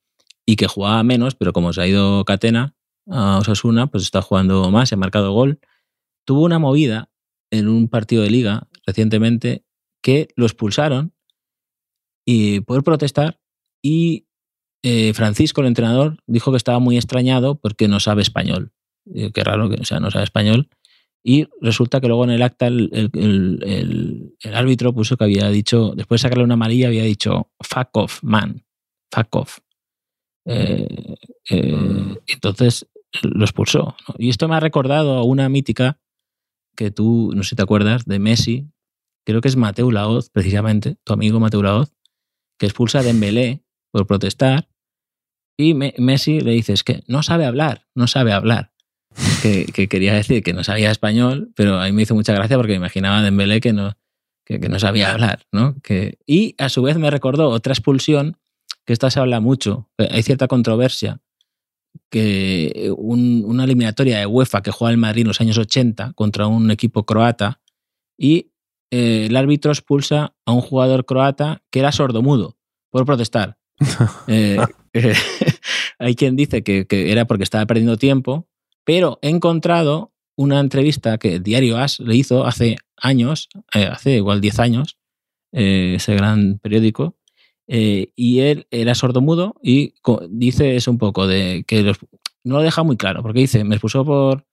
y que jugaba menos, pero como se ha ido Catena a Osasuna, pues está jugando más, se ha marcado gol. Tuvo una movida en un partido de liga recientemente que lo expulsaron y por protestar y eh, Francisco, el entrenador, dijo que estaba muy extrañado porque no sabe español. Eh, qué raro que o sea, no sabe español. Y resulta que luego en el acta el, el- el- árbitro puso que había dicho, después de sacarle una amarilla, había dicho fuck off, man, fuck off. Eh, eh, Mm. Entonces lo expulsó. ¿no? Y esto me ha recordado a una mítica que tú, no sé si te acuerdas, de Messi, creo que es Mateu Laoz, precisamente, tu amigo Mateu Laoz, que expulsa a Dembélé por protestar y Me- Messi le dice, es que no sabe hablar, no sabe hablar. Que, que quería decir que no sabía español, pero a mí me hizo mucha gracia porque me imaginaba a Dembélé que no, que, que no sabía hablar. ¿no? Que, y a su vez me recordó otra expulsión, que esta se habla mucho, eh, hay cierta controversia, que un- una eliminatoria de UEFA que juega el Madrid en los años 80 contra un equipo croata y eh, el árbitro expulsa a un jugador croata que era sordomudo por protestar. Eh, eh, hay quien dice que, que era porque estaba perdiendo tiempo, pero he encontrado una entrevista que diario As le hizo hace años, eh, hace igual 10 años, eh, ese gran periódico, eh, y él era sordomudo y dice eso un poco de que los- no lo deja muy claro, porque dice, me expulsó por,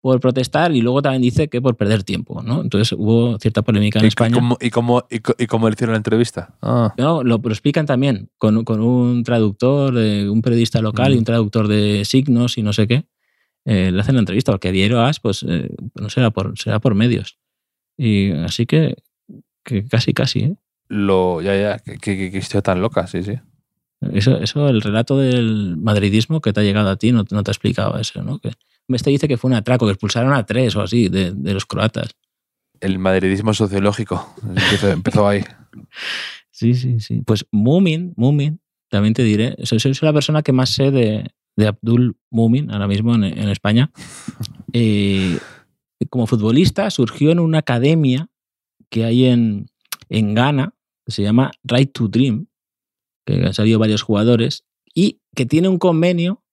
por protestar y luego también dice que por perder tiempo, ¿no? Entonces hubo cierta polémica en ¿Y, España. cómo, y, cómo, y, cómo le hicieron la entrevista? Ah. No, lo, lo explican también con, con un traductor, eh, un periodista local y Mm. un traductor de signos y no sé qué. Eh, le hacen la entrevista, porque Diario As, pues eh, no será por, será por medios. Y así que, que casi, casi. ¿eh? Lo, ya, ya, que, que, que historia tan loca, sí, sí. Eso, eso, el relato del madridismo que te ha llegado a ti no, no te ha explicado eso, ¿no? Que, este dice que fue un atraco, que expulsaron a tres o así de, de los croatas. El madridismo sociológico empezó, empezó ahí. Sí, sí, sí. Pues Mumin, Mumin, también te diré, soy, soy la persona que más sé de, de Abdul Mumin ahora mismo en, en España. Eh, como futbolista surgió en una academia que hay en, en Ghana, que se llama Right to Dream, que han salido varios jugadores, y que tiene un convenio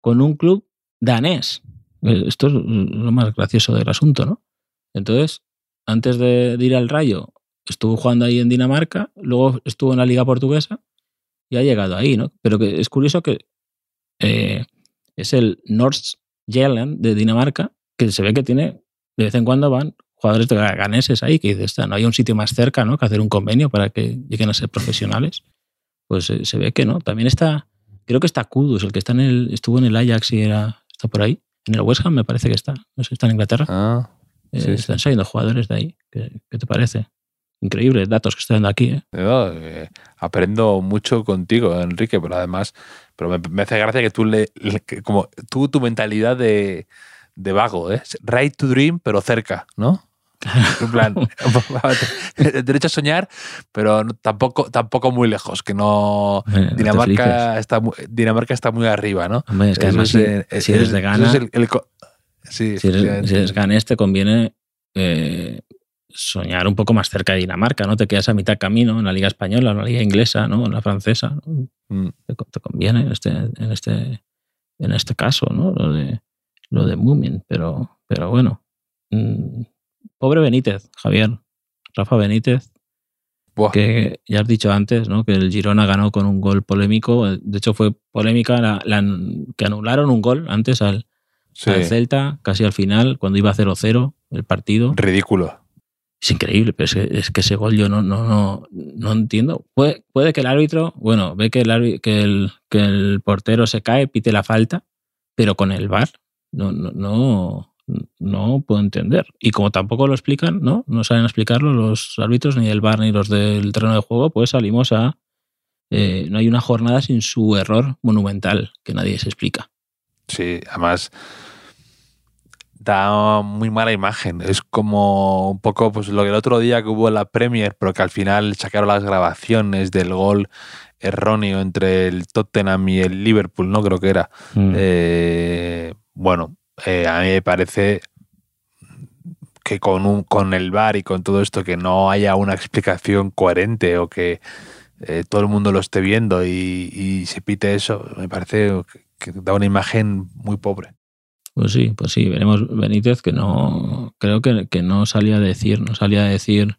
con un club danés. Eh, Esto es lo más gracioso del asunto, ¿no? Entonces, antes de, de ir al Rayo, estuvo jugando ahí en Dinamarca, luego estuvo en la Liga Portuguesa y ha llegado ahí, ¿no? Pero que es curioso que eh, es el North Jylland de Dinamarca, que se ve que tiene, de vez en cuando van jugadores de ganeses ahí, que dices, "Está, no hay un sitio más cerca, ¿no? Que hacer un convenio para que lleguen a ser profesionales. Pues eh, se ve que no. También está, creo que está Kudus, el que está en el, estuvo en el Ajax y era, está por ahí. En el West Ham me parece que está. No sé está en Inglaterra. Ah, Eh, sí, están saliendo jugadores de ahí. ¿Qué, qué te parece? Increíbles datos que estoy dando aquí. ¿eh? eh, aprendo mucho contigo, Enrique, pero además, pero me, me hace gracia que tú le, que como tú tu mentalidad de, de vago, ¿eh? Right to dream, pero cerca, ¿no? En plan, derecho a soñar, pero tampoco, tampoco muy lejos, que no. Hombre, no. Dinamarca está, Dinamarca está muy arriba, ¿no? Hombre, es que además, si, eres es- de Ghana, si eres, ganés, te conviene eh, soñar un poco más cerca de Dinamarca, ¿no? Te quedas a mitad camino en la liga española, en la liga inglesa, ¿no? En la francesa. ¿no? Mm. Te, te conviene en este, en este, en este caso, ¿no? Lo de, lo de Moomin, pero, pero bueno. Mm, pobre Benítez, Javier. Rafa Benítez, Buah. que ya has dicho antes, ¿no? Que el Girona ganó con un gol polémico. De hecho, fue polémica la, la- que anularon un gol antes al, Sí. al Celta, casi al final, cuando iba 0-0 el partido. Ridículo. Es increíble, pero es que, es que ese gol yo no, no, no, no entiendo. Puede, puede que el árbitro, bueno, ve que el, que, el, que el portero se cae, pite la falta, pero con el VAR no, no, no, no puedo entender. Y como tampoco lo explican, ¿no? No saben explicarlo los árbitros, ni del VAR ni los del terreno de juego, pues salimos a... eh, no hay una jornada sin su error monumental que nadie se explica. Sí, además da muy mala imagen. Es como un poco pues lo que el otro día que hubo en la Premier, pero que al final sacaron las grabaciones del gol erróneo entre el Tottenham y el Liverpool, ¿no? Creo que era. Mm. Eh, bueno, eh, a mí me parece que con, un, con el VAR y con todo esto que no haya una explicación coherente o que eh, todo el mundo lo esté viendo y, y se pite eso, me parece que, que da una imagen muy pobre. Pues sí, pues sí, veremos Benítez que no, creo que, que no salía a decir, no salía a decir,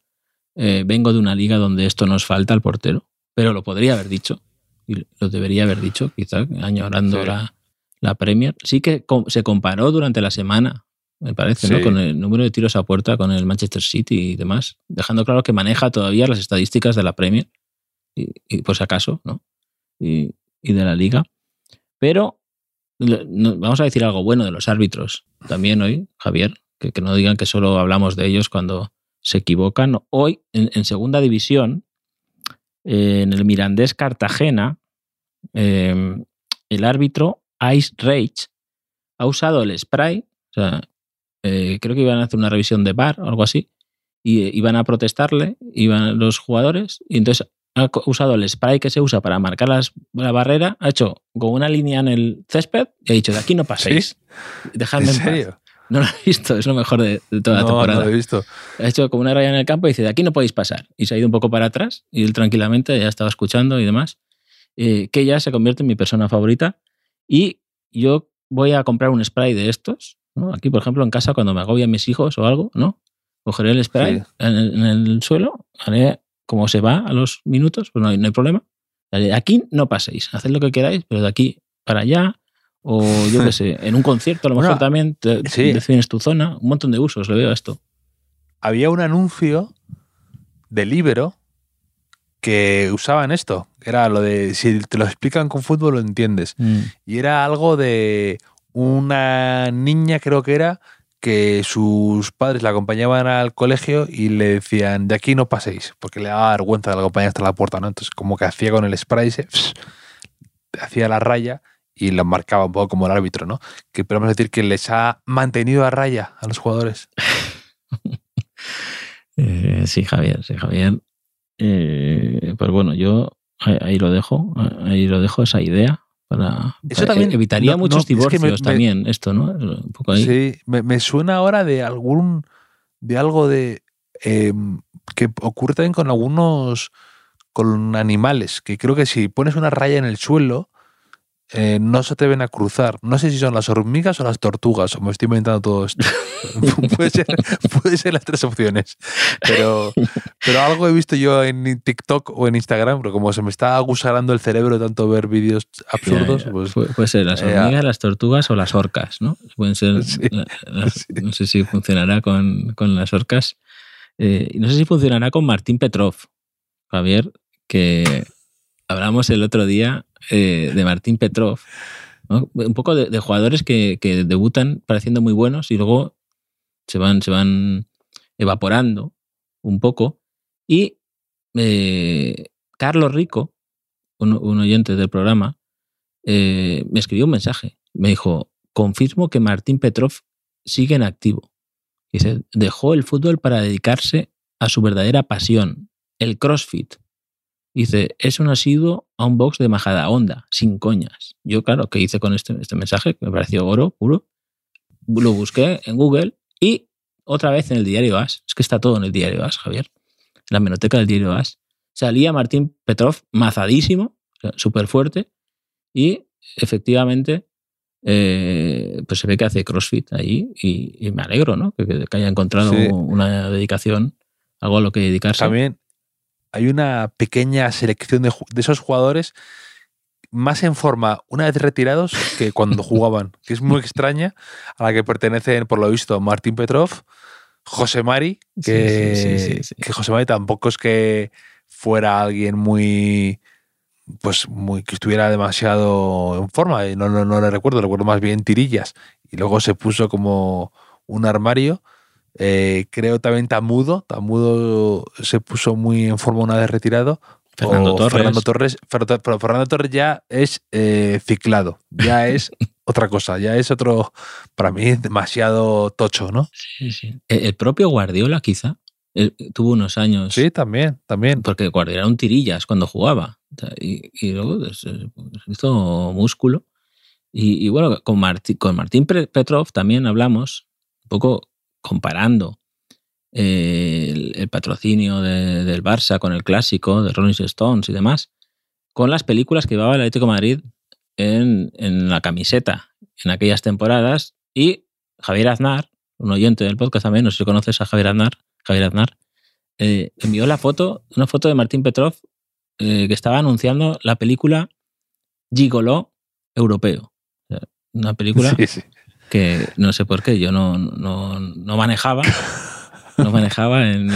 eh, vengo de una liga donde esto nos falta al portero, pero lo podría haber dicho, y lo debería haber dicho, quizá, añorando Sí. la, la Premier. Sí que com- se comparó durante la semana, me parece, ¿no? Con el número de tiros a puerta con el Manchester City y demás, dejando claro que maneja todavía las estadísticas de la Premier, y, y por si acaso, ¿no? Y, y de la liga. Pero vamos a decir algo bueno de los árbitros también hoy, Javier, que, no digan que solo hablamos de ellos cuando se equivocan. Hoy, en, segunda división, eh, en el Mirandés Cartagena, eh, el árbitro Ice Rage ha usado el spray, o sea, eh, creo que iban a hacer una revisión de bar o algo así, y iban a protestarle, iban los jugadores, y entonces ha usado el spray que se usa para marcar las- la barrera, ha hecho con una línea en el césped y ha dicho, de aquí no paséis. Dejadme ¿En en paz". serio? No lo he visto, es lo mejor de, de toda la No, no temporada. lo he visto. Ha hecho como una raya en el campo y dice, de aquí no podéis pasar. Y se ha ido un poco para atrás y él tranquilamente ya estaba escuchando y demás. Eh, que ya se convierte en mi persona favorita. Y yo voy a comprar un spray de estos. ¿no? Aquí, por ejemplo, en casa, cuando me agobian mis hijos o algo, ¿no? Cogeré el spray Sí. en, el, en el suelo, haré como se va a los minutos, pues no hay, no hay problema. De aquí no paséis, haced lo que queráis, pero de aquí para allá, o yo qué sé, en un concierto a lo mejor Bueno, también te, sí. defines tu zona, un montón de usos le veo a esto. Había un anuncio de Libero que usaban esto. Era lo de si te lo explican con fútbol lo entiendes. Mm. Y era algo de una niña, creo que era, que sus padres la acompañaban al colegio y le decían, de aquí no paséis, porque le daba vergüenza de la acompañar hasta la puerta, ¿no? Entonces, como que hacía con el spray, hacía la raya y lo marcaba un poco como el árbitro, ¿no? Que podemos decir que les ha mantenido a raya a los jugadores. Eh, sí, Javier, sí, Javier. Eh, pues bueno, yo ahí lo dejo, ahí lo dejo esa idea. Para, Eso para- también- evitaría no, muchos no, es que me- divorcios me- también, esto, ¿no? Un poco ahí. Sí, me, me suena ahora de algún. de algo de. eh, que ocurre también con algunos. con animales, que creo que si pones una raya en el suelo, eh, no se te ven a cruzar. No sé si son las hormigas o las tortugas, o me estoy inventando todo esto. puede, ser, puede ser las tres opciones. Pero, pero algo he visto yo en TikTok o en Instagram, pero como se me está aguzarando el cerebro tanto ver vídeos absurdos, Ya, ya. pues. Pu- puede ser las eh, hormigas, las tortugas o las orcas, ¿no? Pueden ser. Sí, las- sí. No sé si funcionará con, con las orcas. Eh, no sé si funcionará con Martín Petrov, Javier, que hablamos el otro día eh, de Martín Petrov. Un poco de, jugadores que, debutan pareciendo muy buenos y luego se van, se van evaporando un poco. Y eh, Carlos Rico, un, un oyente del programa, eh, me escribió un mensaje. Me dijo, confirmo que Martín Petrov sigue en activo. Dice, dejó el fútbol para dedicarse a su verdadera pasión, el CrossFit. Dice, es un asiduo a un box de majada onda, sin coñas. Yo, claro, ¿qué hice con este, este mensaje? Que me pareció oro puro. Lo busqué en Google y otra vez en el diario As. Es que está todo en el diario As, Javier. En la menoteca del diario As. Salía Martín Petrov mazadísimo, súper fuerte, y efectivamente eh, pues se ve que hace CrossFit allí y, me alegro, ¿no? Que, haya encontrado una dedicación, algo a lo que dedicarse. También hay una pequeña selección de, de, esos jugadores más en forma una vez retirados que cuando jugaban, que es muy extraña, a la que pertenecen, por lo visto, Martín Petrov, José Mari, que, que José Mari tampoco es que fuera alguien muy pues muy que estuviera demasiado en forma y no, no, no le recuerdo, recuerdo más bien tirillas y luego se puso como un armario. Eh, creo también Tamudo, Tamudo se puso muy en forma una vez retirado. Fernando Torres. Fernando Torres, pero Fernando Torres ya es eh, ciclado, ya es otra cosa, ya es otro, para mí, demasiado tocho, ¿no? Sí, sí. El propio Guardiola quizá tuvo unos años. Sí, también, también. Porque Guardiola era un tirillas cuando jugaba y, luego pues, eh, hizo músculo. Y, bueno, con, Martín, con Martín Petrov también hablamos, un poco comparando eh, el, patrocinio del Barça con el clásico de Rolling Stones y demás, con las películas que llevaba el Atlético Madrid en, la camiseta en aquellas temporadas. Y Javier Aznar, un oyente del podcast también, no sé si conoces a Javier Aznar, Javier Aznar, eh, envió la foto, una foto de Martín Petrov eh, que estaba anunciando la película Gigolo Europeo. Una película que no sé por qué yo no, no, manejaba. No manejaba en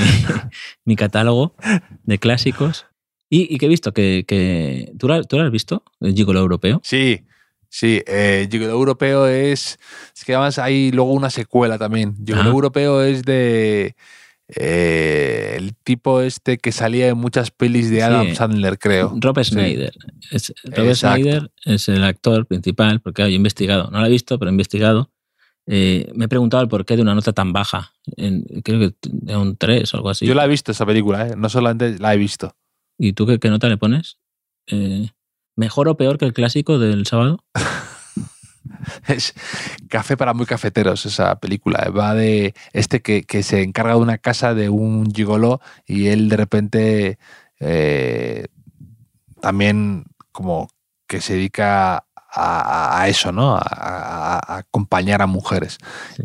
mi, catálogo de clásicos. Y, que he visto que, ¿tú, lo, ¿tú, has visto, el Gigolo Europeo? Sí, Sí, eh, Gigolo Europeo es. Es que además hay luego una secuela también. Gigolo Europeo es de. Eh, el tipo este que salía en muchas pelis de Adam Sandler, creo. Rob Schneider. Es, Rob Schneider es el actor principal, porque yo he investigado, no lo he visto, pero he investigado. Eh, me he preguntado el porqué de una nota tan baja. creo que de un 3 o algo así. Yo la he visto esa película, ¿eh? no solamente la he visto. ¿Y tú qué, qué nota le pones? ¿Mejor o peor que el clásico del sábado? es café para muy cafeteros esa película. Va de este que, se encarga de una casa de un gigolo y él de repente eh, también como que se dedica a, eso, ¿no? A, acompañar a mujeres.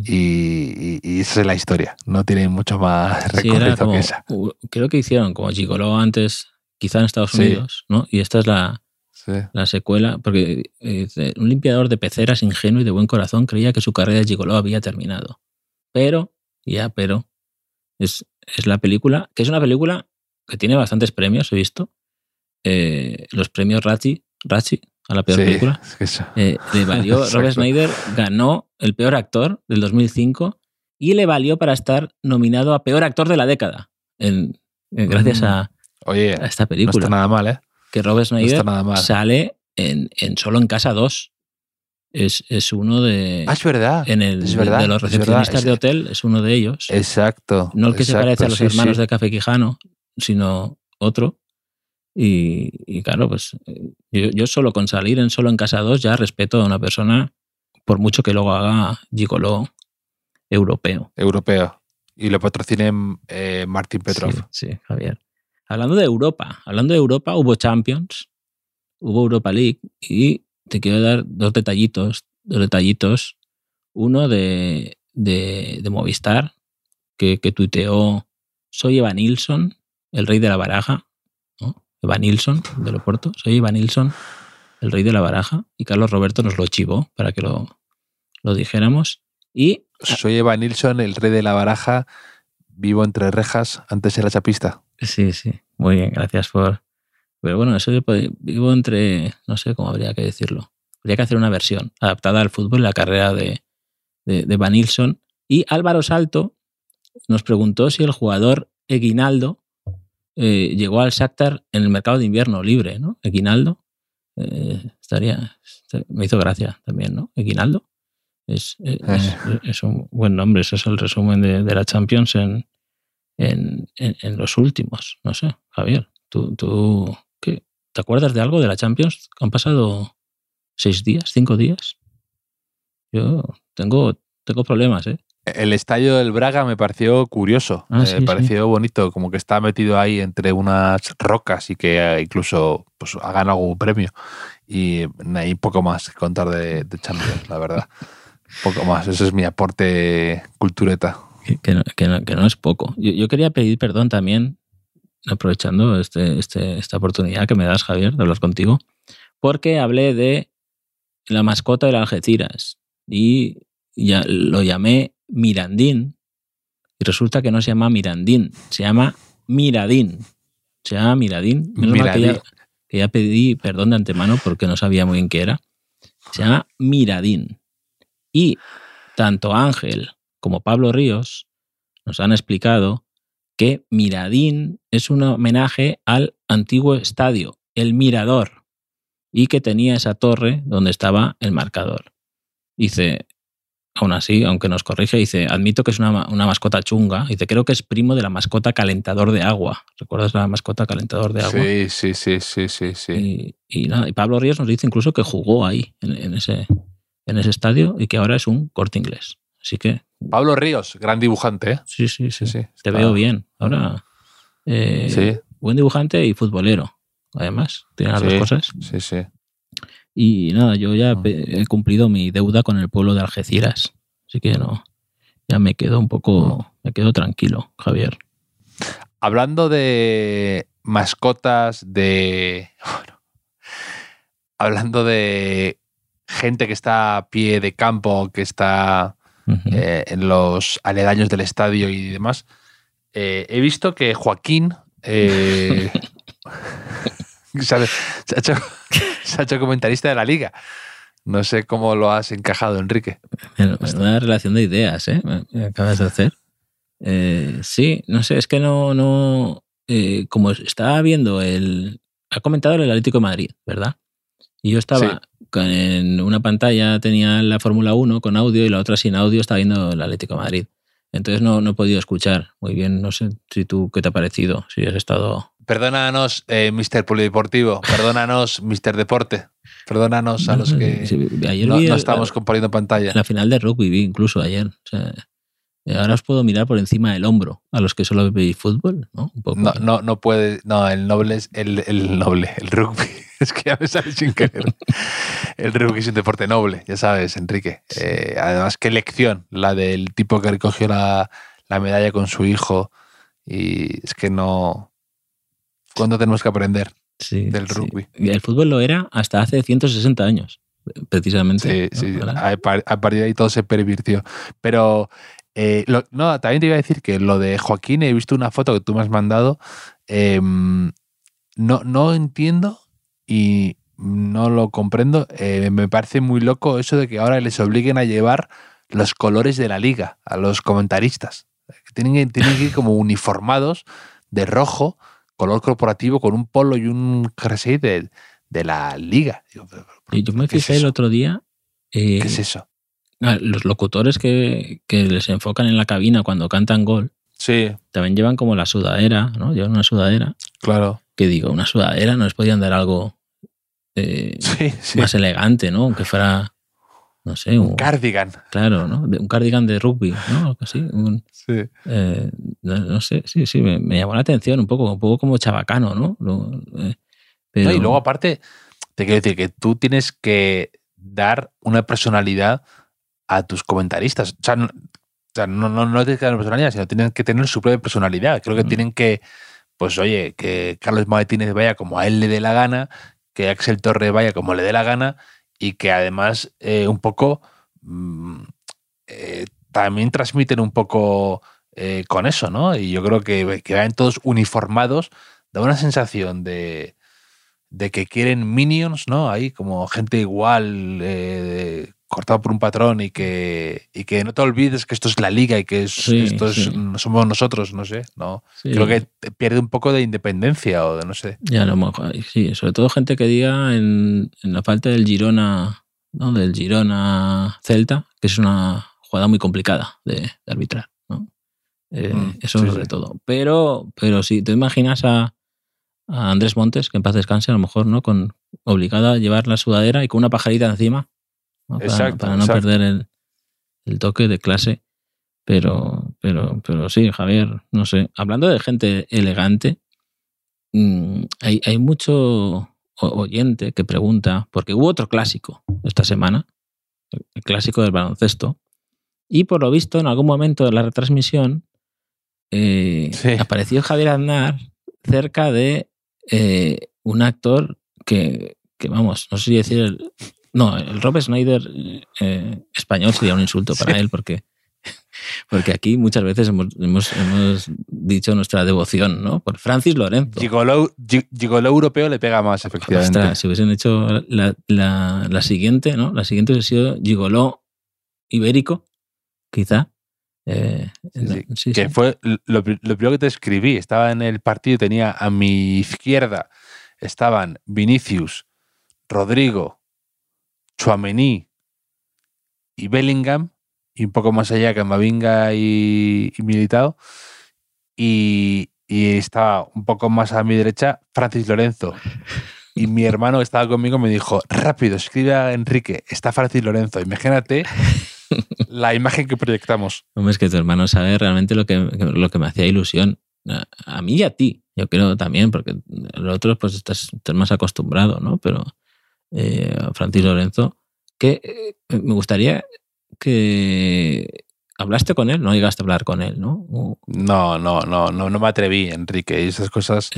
Y, esa es la historia. No tiene mucho más recorrido que esa. Creo que hicieron como gigolo antes, quizá en Estados Unidos, ¿no? Y esta es la, la secuela, porque un limpiador de peceras ingenuo y de buen corazón creía que su carrera de gigoló había terminado. Pero, ya, pero, es, es, la película, que es una película que tiene bastantes premios, he visto. Eh, los premios Rachi, Rachi a la peor película. Eh, le valió, Robert Schneider ganó el peor actor del 2005 y le valió para estar nominado a peor actor de la década. En, gracias mm. a, Oye, a esta película. No está nada mal, ¿eh? Que Robert Schneider sale en, Solo en Casa 2. Es, es, uno de. Ah, es verdad. En el, es verdad, de los recepcionistas de hotel, es uno de ellos. Exacto. No el que se parece a los hermanos de Café Quijano, sino otro. Y, claro, pues yo, yo, solo con salir en Solo en Casa 2 ya respeto a una persona, por mucho que luego haga gigolo europeo. Europeo. Y lo patrocinen eh, Martín Petrov. sí, Javier. Hablando de Europa, hablando de Europa, hubo Champions, hubo Europa League y te quiero dar dos detallitos, dos detallitos. Uno de, de, Movistar, que, que, tuiteó, soy Eva Nilsson, el rey de la baraja, ¿no? Eva Nilsson, de Loporto, soy Eva Nilsson, el rey de la baraja, y Carlos Roberto nos lo chivó para que lo, lo dijéramos. Y, soy Eva Nilsson, el rey de la baraja, vivo entre rejas, antes era chapista. Sí, sí, muy bien, gracias por... Pero bueno, eso yo vivo entre, no sé cómo habría que decirlo. Habría que hacer una versión adaptada al fútbol, la carrera de, de, Van Nilsson. Y Álvaro Salto nos preguntó si el jugador Eguinaldo eh, llegó al Shakhtar en el mercado de invierno libre, ¿no? Eguinaldo. Eh, estaría, me hizo gracia también, ¿no? Eguinaldo. Es, es, es, un buen nombre, ese es el resumen de, de la Champions en, en, en, los últimos. No sé, Javier, ¿tú, tú ¿qué? ¿te acuerdas de algo de la Champions? ¿Han pasado seis días, cinco días? Yo tengo, tengo problemas, ¿eh? El estadio del Braga me pareció curioso, Ah, me sí, sí. pareció bonito, como que está metido ahí entre unas rocas y que eh, incluso pues, ha ganado algún premio. Y hay poco más que contar de, de Champions, la verdad. Poco más, ese es mi aporte cultureta. Que, que no, que no- que no es poco. Yo, yo quería pedir perdón también, aprovechando este, este- esta oportunidad que me das, Javier, de hablar contigo, porque hablé de la mascota del Algeciras y ya lo llamé Mirandín y resulta que no se llama Mirandín, se llama Miradín. Se llama Miradín. Menos mal que ya, Miradín. que ya pedí perdón de antemano porque no sabía muy bien qué era. Se llama Miradín. Y tanto Ángel como Pablo Ríos nos han explicado que Miradín es un homenaje al antiguo estadio, el Mirador, y que tenía esa torre donde estaba el marcador. Dice, aún así, aunque nos corrige, dice, admito que es una, ma- una mascota chunga. Dice, creo que es primo de la mascota calentador de agua. ¿Recuerdas la mascota calentador de agua? Sí, sí, sí, sí, sí, sí. Y, y nada, y Pablo Ríos nos dice incluso que jugó ahí, en, en ese, en ese estadio, y que ahora es un corte inglés. Así que, Pablo Ríos, gran dibujante, ¿eh? sí, sí, sí. Sí, sí. Te veo bien. Ahora, eh, Sí, buen dibujante y futbolero. Además, tiene las dos cosas. sí, sí. Y nada, yo ya pe- he cumplido mi deuda con el pueblo de Algeciras. Así que no, ya me quedo un poco, me quedo tranquilo, Javier. Hablando de mascotas, de. Bueno, hablando de gente que está a pie de campo, que está Eh, en los aledaños del estadio y demás, eh, he visto que Joaquín eh, se, ha, se ha hecho, se ha hecho comentarista de la liga. No sé cómo lo has encajado, Enrique. Pero Una relación de ideas, ¿eh? Me- me acabas de hacer. Eh, sí, no sé, es que no, no. eh, como estaba viendo el. Ha comentado el Atlético de Madrid, ¿verdad? Y yo estaba con- en una pantalla, tenía la Fórmula 1 con audio y la otra sin audio, estaba viendo el Atlético de Madrid. Entonces no, no he podido escuchar muy bien. No sé si tú, ¿qué te ha parecido? Si has estado. Perdónanos, eh, Mr. Polideportivo. Perdónanos, Mr. Deporte. Perdónanos a los que sí, ayer no, no el- estamos componiendo pantalla. La final de rugby vi incluso ayer. O sea, eh, ahora os puedo mirar por encima del hombro a los que solo veis fútbol, ¿no? Un poco. No, no, no puede. No, el noble es el, el noble, el rugby. Es que ya me sale sin querer. El rugby es un deporte noble, ya sabes, Enrique. Eh, además, qué lección la del tipo que recogió la, la medalla con su hijo. Y es que no. ¿Cuándo tenemos que aprender? Sí, del sí. rugby. Y el fútbol lo era hasta hace 160 años, precisamente. Sí, ¿no? sí. A, par- a partir de ahí todo se pervirtió. Pero eh, lo- no, también te iba a decir que lo de Joaquín, he visto una foto que tú me has mandado. eh, no, no entiendo y no lo comprendo. eh, me parece muy loco eso de que ahora les obliguen a llevar los colores de la liga a los comentaristas. Tienen que, tienen que ir como uniformados de rojo, color corporativo, con un polo y un jersey de, de la liga. Digo, pero- pero- Y yo me ¿qué es fijé el otro día. eh, ¿Qué es eso? los locutores que, que les enfocan en la cabina cuando cantan gol Sí, también llevan como la sudadera, ¿no? Llevan una sudadera. claro. Que digo, una sudadera, no les podían dar algo eh, Sí, sí. más elegante, ¿no? Aunque fuera, no sé, un, Cardigan. claro, ¿no? De- un cardigan de rugby, ¿no? Así. un- Sí. eh, no, no sé, sí, sí, me, me llamó la atención un poco, un poco como chabacano, ¿no? Lo- eh, pero, No, y luego, aparte, te quiero decir que tú tienes que dar una personalidad a tus comentaristas. O sea, no, o sea, no, no, no tienes que dar una personalidad, sino tienen que tener su propia personalidad. Creo que Mm. tienen que, pues oye, que Carlos Martínez vaya como a él le dé la gana, que Axel Torre vaya como le dé la gana y que además eh, un poco mm, eh, también transmiten un poco eh, con eso, ¿no? Y yo creo que que vayan todos uniformados da una sensación de, de que quieren minions, ¿no? Ahí como gente igual, cortado por un patrón y que, y que no te olvides que esto es la liga y que es- Sí, esto es, sí. somos nosotros, no sé, ¿no? sí, Creo que pierde un poco de independencia o de no sé. Ya lo mejor, sí, sobre todo gente que diga en, en la falta del Girona, ¿no? Del Girona Celta, que es una jugada muy complicada de, de arbitrar, ¿no? Eh, Mm, eso sobre todo. Pero, pero si te imaginas a, a Andrés Montes, que en paz descanse, a lo mejor, ¿no? Con obligada a llevar la sudadera y con una pajarita encima, ¿no? para, Exacto, para no exacto. perder el, el toque de clase. Pero, pero, pero sí, Javier, no sé. Hablando de gente elegante, mm, hay, hay mucho oyente que pregunta, porque hubo otro clásico esta semana, el clásico del baloncesto, y por lo visto en algún momento de la retransmisión eh, apareció Javier Aznar cerca de eh, un actor que, que, vamos, no sé si decir el, no, el Rob Snyder eh, español sería un insulto para él porque, porque aquí muchas veces hemos, hemos, dicho nuestra devoción, ¿no? Por Francis Lorenzo. Gigolo, europeo le pega más, efectivamente. si hubiesen hecho la, la, la, siguiente, ¿no? La siguiente hubiese sido Gigoló ibérico, quizá. Eh, que fue lo, primero que te escribí. Estaba en el partido y tenía a mi izquierda estaban Vinicius, Rodrigo, Chuamení y Bellingham, y un poco más allá Camavinga y, y Militao. Y, y, estaba un poco más a mi derecha Francis Lorenzo. Y mi hermano que estaba conmigo me dijo, rápido, escribe a Enrique, está Francis Lorenzo. Imagínate la imagen que proyectamos. Hombre, es que tu hermano sabe realmente lo que, lo que me hacía ilusión. A mí y a ti, yo creo también, porque los otros pues estás, más acostumbrado, ¿no? Pero eh, Francis Lorenzo, que eh, me gustaría que hablaste con él, no llegaste a hablar con él, ¿no? No, no, no, no, no me atreví, Enrique. Esas cosas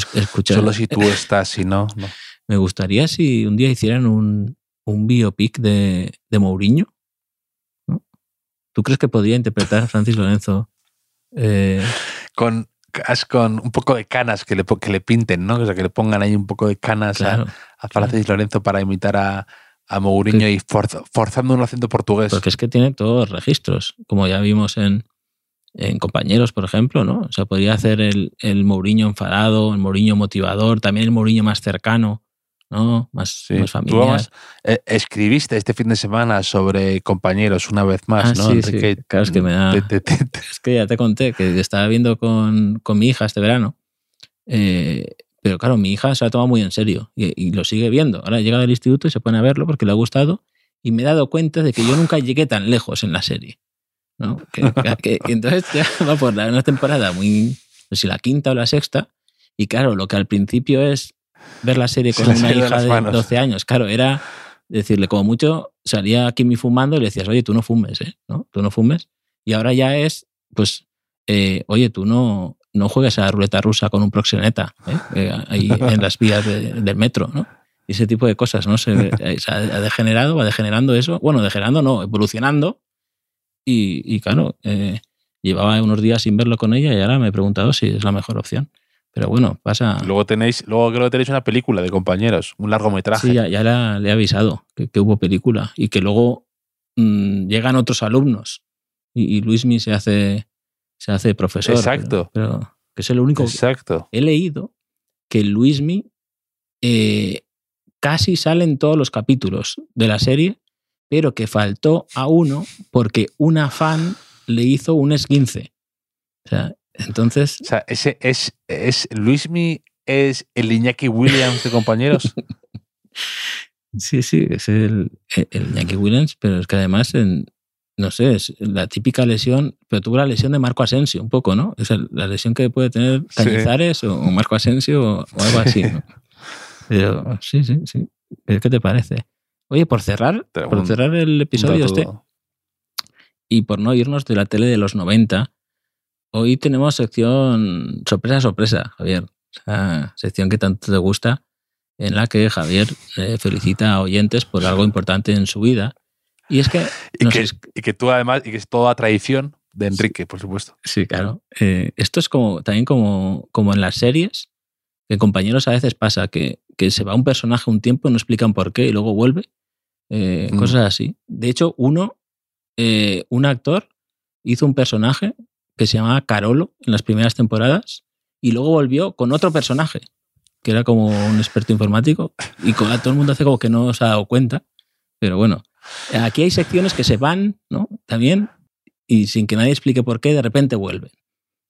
solo si tú estás, si no, no. Me gustaría si un día hicieran un, un biopic de, de Mourinho ¿Tú crees que podría interpretar Francis Lorenzo? Eh, con, con un poco de canas que le, que le pinten, ¿no? O sea, que le pongan ahí un poco de canas a, Francis Lorenzo para imitar a, a Mourinho y forzando un acento portugués. Porque es que tiene todos los registros, como ya vimos en, en compañeros, por ejemplo, ¿no? O sea, podría hacer el, el Mourinho enfadado, el Mourinho motivador, también el Mourinho más cercano, ¿no? Más, familiar. Eh, escribiste este fin de semana sobre compañeros una vez más, ah, ¿no? Sí, sí. Claro, es que me da... es que ya te conté que estaba viendo con, con mi hija este verano. Eh, pero claro, mi hija se lo ha tomado muy en serio y, lo sigue viendo. Ahora llega del instituto y se pone a verlo porque le ha gustado y me he dado cuenta de que yo nunca llegué tan lejos en la serie. ¿no? Que, entonces ya va por una temporada muy, no sé si la quinta o la sexta, y claro, lo que al principio es ver la serie con una hija de, 12 años. Claro, era decirle, como mucho, salía Kimi fumando y le decías, oye, tú no fumes, ¿eh? ¿No? Tú no fumes. Y ahora ya es, pues, eh, oye, tú no, no juegues a la ruleta rusa con un proxeneta, ¿eh? eh ahí en las vías del metro, ¿no? Y ese tipo de cosas, ¿no? Se, ha degenerado, va degenerando eso. Bueno, degenerando no, evolucionando. Y, y claro, llevaba unos días sin verlo con ella y ahora me he preguntado si es la mejor opción. Pero bueno, pasa. Luego tenéis, luego creo que tenéis una película de compañeros, un largometraje. Sí, ya, le he avisado que, hubo película y que luego mm, llegan otros alumnos y, Luismi se hace, se hace profesor. Exacto. Pero, que es el único. Exacto. he leído que Luismi eh, casi sale en todos los capítulos de la serie, pero que faltó a uno porque una fan le hizo un esguince. O sea, entonces. O sea, ese es, es Luismi es el Iñaki Williams de compañeros. sí, sí, es el, el Iñaki Williams, pero es que además, en, no sé, es la típica lesión, pero tuvo la lesión de Marco Asensio, un poco, ¿no? Es la lesión que puede tener Cañizares o, Marco Asensio o, algo así, ¿no? Pero sí, sí, sí. ¿Qué te parece? Oye, por cerrar, por cerrar el episodio este, y por no irnos de la tele de los 90, Hoy tenemos sección sorpresa, sorpresa, Javier. sección que tanto te gusta, en la que Javier eh, felicita a oyentes por algo importante en su vida. Y es que. Y, que, tú, además, y que es toda tradición de Enrique, por supuesto. Sí, claro. Eh, esto es como también como, como en las series, que compañeros a veces pasa que, que se va un personaje un tiempo, no explican por qué y luego vuelve. Eh, mm. Cosas así. De hecho, uno, un actor, hizo un personaje que se llamaba Carolo en las primeras temporadas y luego volvió con otro personaje que era como un experto informático y todo el mundo hace como que no se ha dado cuenta. Pero bueno, aquí hay secciones que se van, ¿no? También y sin que nadie explique por qué, de repente vuelven.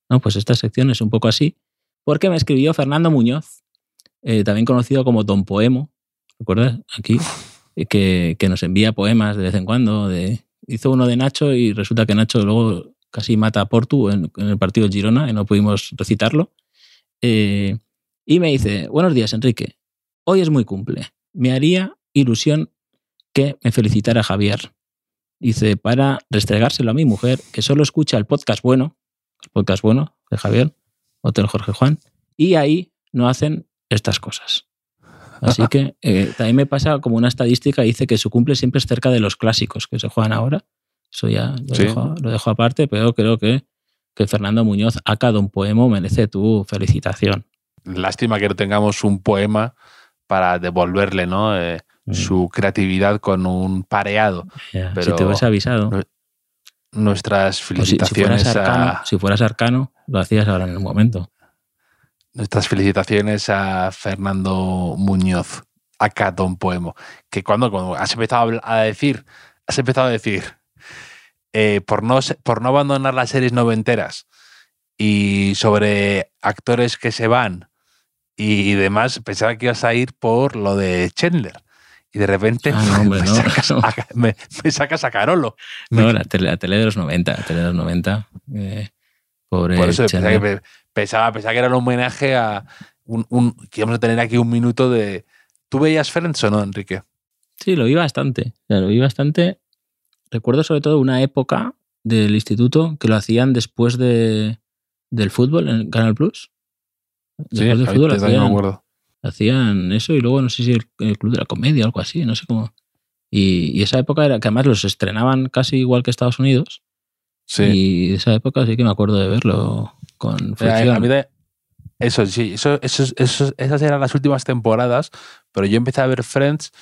¿no? Pues esta sección es un poco así, porque me escribió Fernando Muñoz, eh, también conocido como Don Poemo, ¿recuerdas? Aquí, que, que, nos envía poemas de vez en cuando. De, hizo uno de Nacho y resulta que Nacho luego casi mata a Portu en, en el partido de Girona y no pudimos recitarlo. Eh, y me dice, buenos días Enrique, hoy es muy cumple. Me haría ilusión que me felicitara Javier. Dice, para restregárselo a mi mujer, que solo escucha el podcast bueno, el podcast bueno de Javier, Hotel Jorge Juan, y ahí no hacen estas cosas. Así que eh, también me pasa como una estadística, dice que su cumple siempre es cerca de los clásicos que se juegan ahora. Eso ya lo, Sí. dejo, lo dejo aparte, pero creo que, que Fernando Muñoz, acá Don Poemo, merece tu felicitación. Lástima que no tengamos un poema para devolverle ¿no? Eh, Mm. su creatividad con un pareado. Pero- si te hubiese avisado. Nuestras O si, si fueras felicitaciones arcano, a, si fueras arcano, lo hacías ahora en el momento. nuestras felicitaciones a Fernando Muñoz, acá Don Poemo, que cuando, cuando has empezado a decir, has empezado a decir, eh, por, no, por no abandonar las series noventeras y sobre actores que se van y demás, pensaba que ibas a ir por lo de Chandler. Y de repente Ah, no, hombre, me, no. Sacas a, me- me sacas a Carolo. No, la tele, la tele de los 90, la tele de los 90. eh, pobre Por eso pensaba que, pensaba, pensaba que era un homenaje a un, un- que íbamos a tener aquí un minuto de. ¿Tú veías Friends o no, Enrique? Sí, lo vi bastante. O sea, lo vi bastante. Recuerdo sobre todo una época del instituto que lo hacían después de, del fútbol en Canal Plus. Después del fútbol también me hacían, acuerdo. hacían eso y luego no sé si el, el Club de la Comedia o algo así, no sé cómo. Y, y esa época era que además los estrenaban casi igual que Estados Unidos. Sí. Y esa época sí que me acuerdo de verlo con Eh, fricción. eso, sí, eso, eso, eso- esas eran las últimas temporadas, pero yo empecé a ver Friends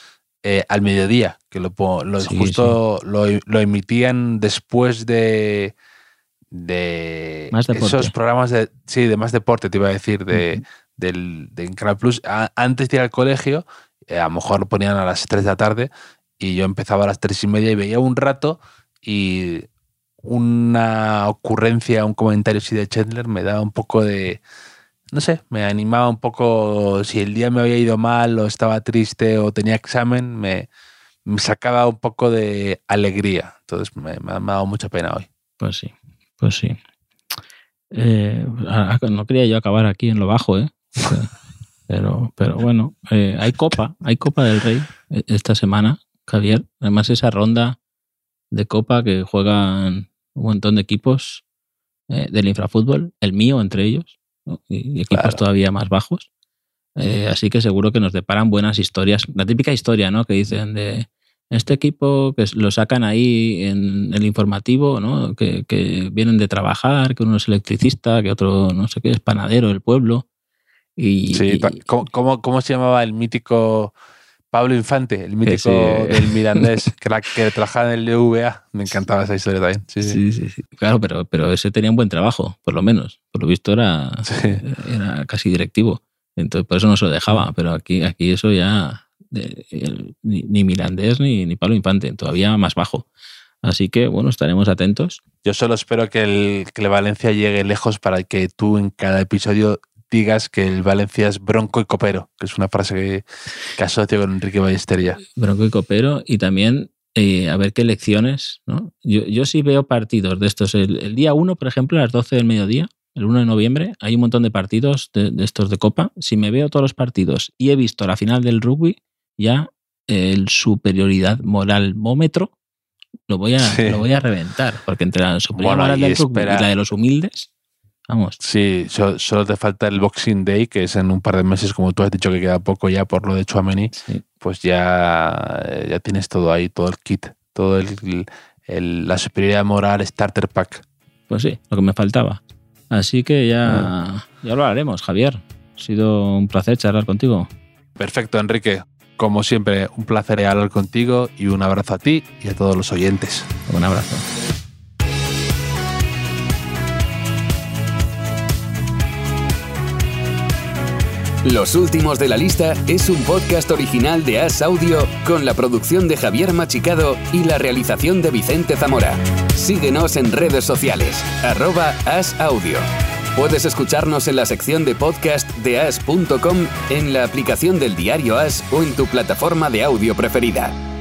eh, al mediodía, que lo, lo- Sí, justo Lo, lo emitían después de, de Más esos programas de, sí, de más deporte, te iba a decir, de, del, de Canal Plus. A- antes de ir al colegio, eh, a lo mejor lo ponían a las 3 de la tarde y yo empezaba a las 3 y media y veía un rato y una ocurrencia, un comentario así de Chandler me daba un poco de, no sé, me animaba un poco, si el día me había ido mal o estaba triste o tenía examen, me, me sacaba un poco de alegría. Entonces me, me ha dado mucha pena hoy. Pues sí, pues sí. Eh, a- a- no quería yo acabar aquí en lo bajo, ¿eh? Pero, pero bueno, eh, hay Copa, hay Copa del Rey eh, esta semana, Javier. Además, esa ronda de Copa que juegan un montón de equipos eh, del infrafútbol, el mío entre ellos. Y, equipos Claro. todavía más bajos. Eh, así que seguro que nos deparan buenas historias. La típica historia, ¿no? Que dicen de este equipo que lo sacan ahí en el informativo, ¿no? Que, que vienen de trabajar, que uno es electricista, que otro no sé qué es panadero del pueblo. Y, Sí, y- ta- ¿cómo, cómo, cómo se llamaba el mítico Pablo Infante, el mítico sí. del Mirandés, que, trabajaba en el LVA? Me encantaba esa historia también. Sí, sí. sí, sí, sí. Claro, pero, pero ese tenía un buen trabajo, por lo menos. Por lo visto era, Sí. era casi directivo. Entonces, por eso no se lo dejaba. Pero aquí, aquí eso ya de- el- ni, ni Mirandés ni, ni Pablo Infante, todavía más bajo. Así que, bueno, estaremos atentos. Yo solo espero que el, que el Valencia llegue lejos para que tú en cada episodio digas que el Valencia es bronco y copero, que es una frase que, que asocio con Enrique Ballestería. Bronco y Copero y también eh, a ver qué elecciones. ¿no? Yo, yo sí veo partidos de estos. El, el día 1, por ejemplo, a las 12 del mediodía, el 1 de noviembre, hay un montón de partidos de, de estos de Copa. Si me veo todos los partidos y he visto la final del rugby, ya el superioridad moral mómetro lo voy a, Sí. lo voy a reventar. Porque entre la superioridad Bueno, moral del rugby y la de los humildes, vamos. Sí, so- solo te falta el Boxing Day, que es en un par de meses, como tú has dicho que queda poco ya por lo de Chuameni, Sí. pues ya, ya tienes todo ahí, todo el kit, todo el, el- la superioridad moral starter pack. Pues sí, lo que me faltaba. Así que ya, ya lo haremos, Javier. Ha sido un placer charlar contigo. Perfecto, Enrique. Como siempre, un placer hablar contigo y un abrazo a ti y a todos los oyentes. Un abrazo. Los últimos de la lista es un podcast original de As Audio con la producción de Javier Machicado y la realización de Vicente Zamora. Síguenos en redes sociales, arroba As Audio. Puedes escucharnos en la sección de podcast de as.com, en la aplicación del diario As o en tu plataforma de audio preferida.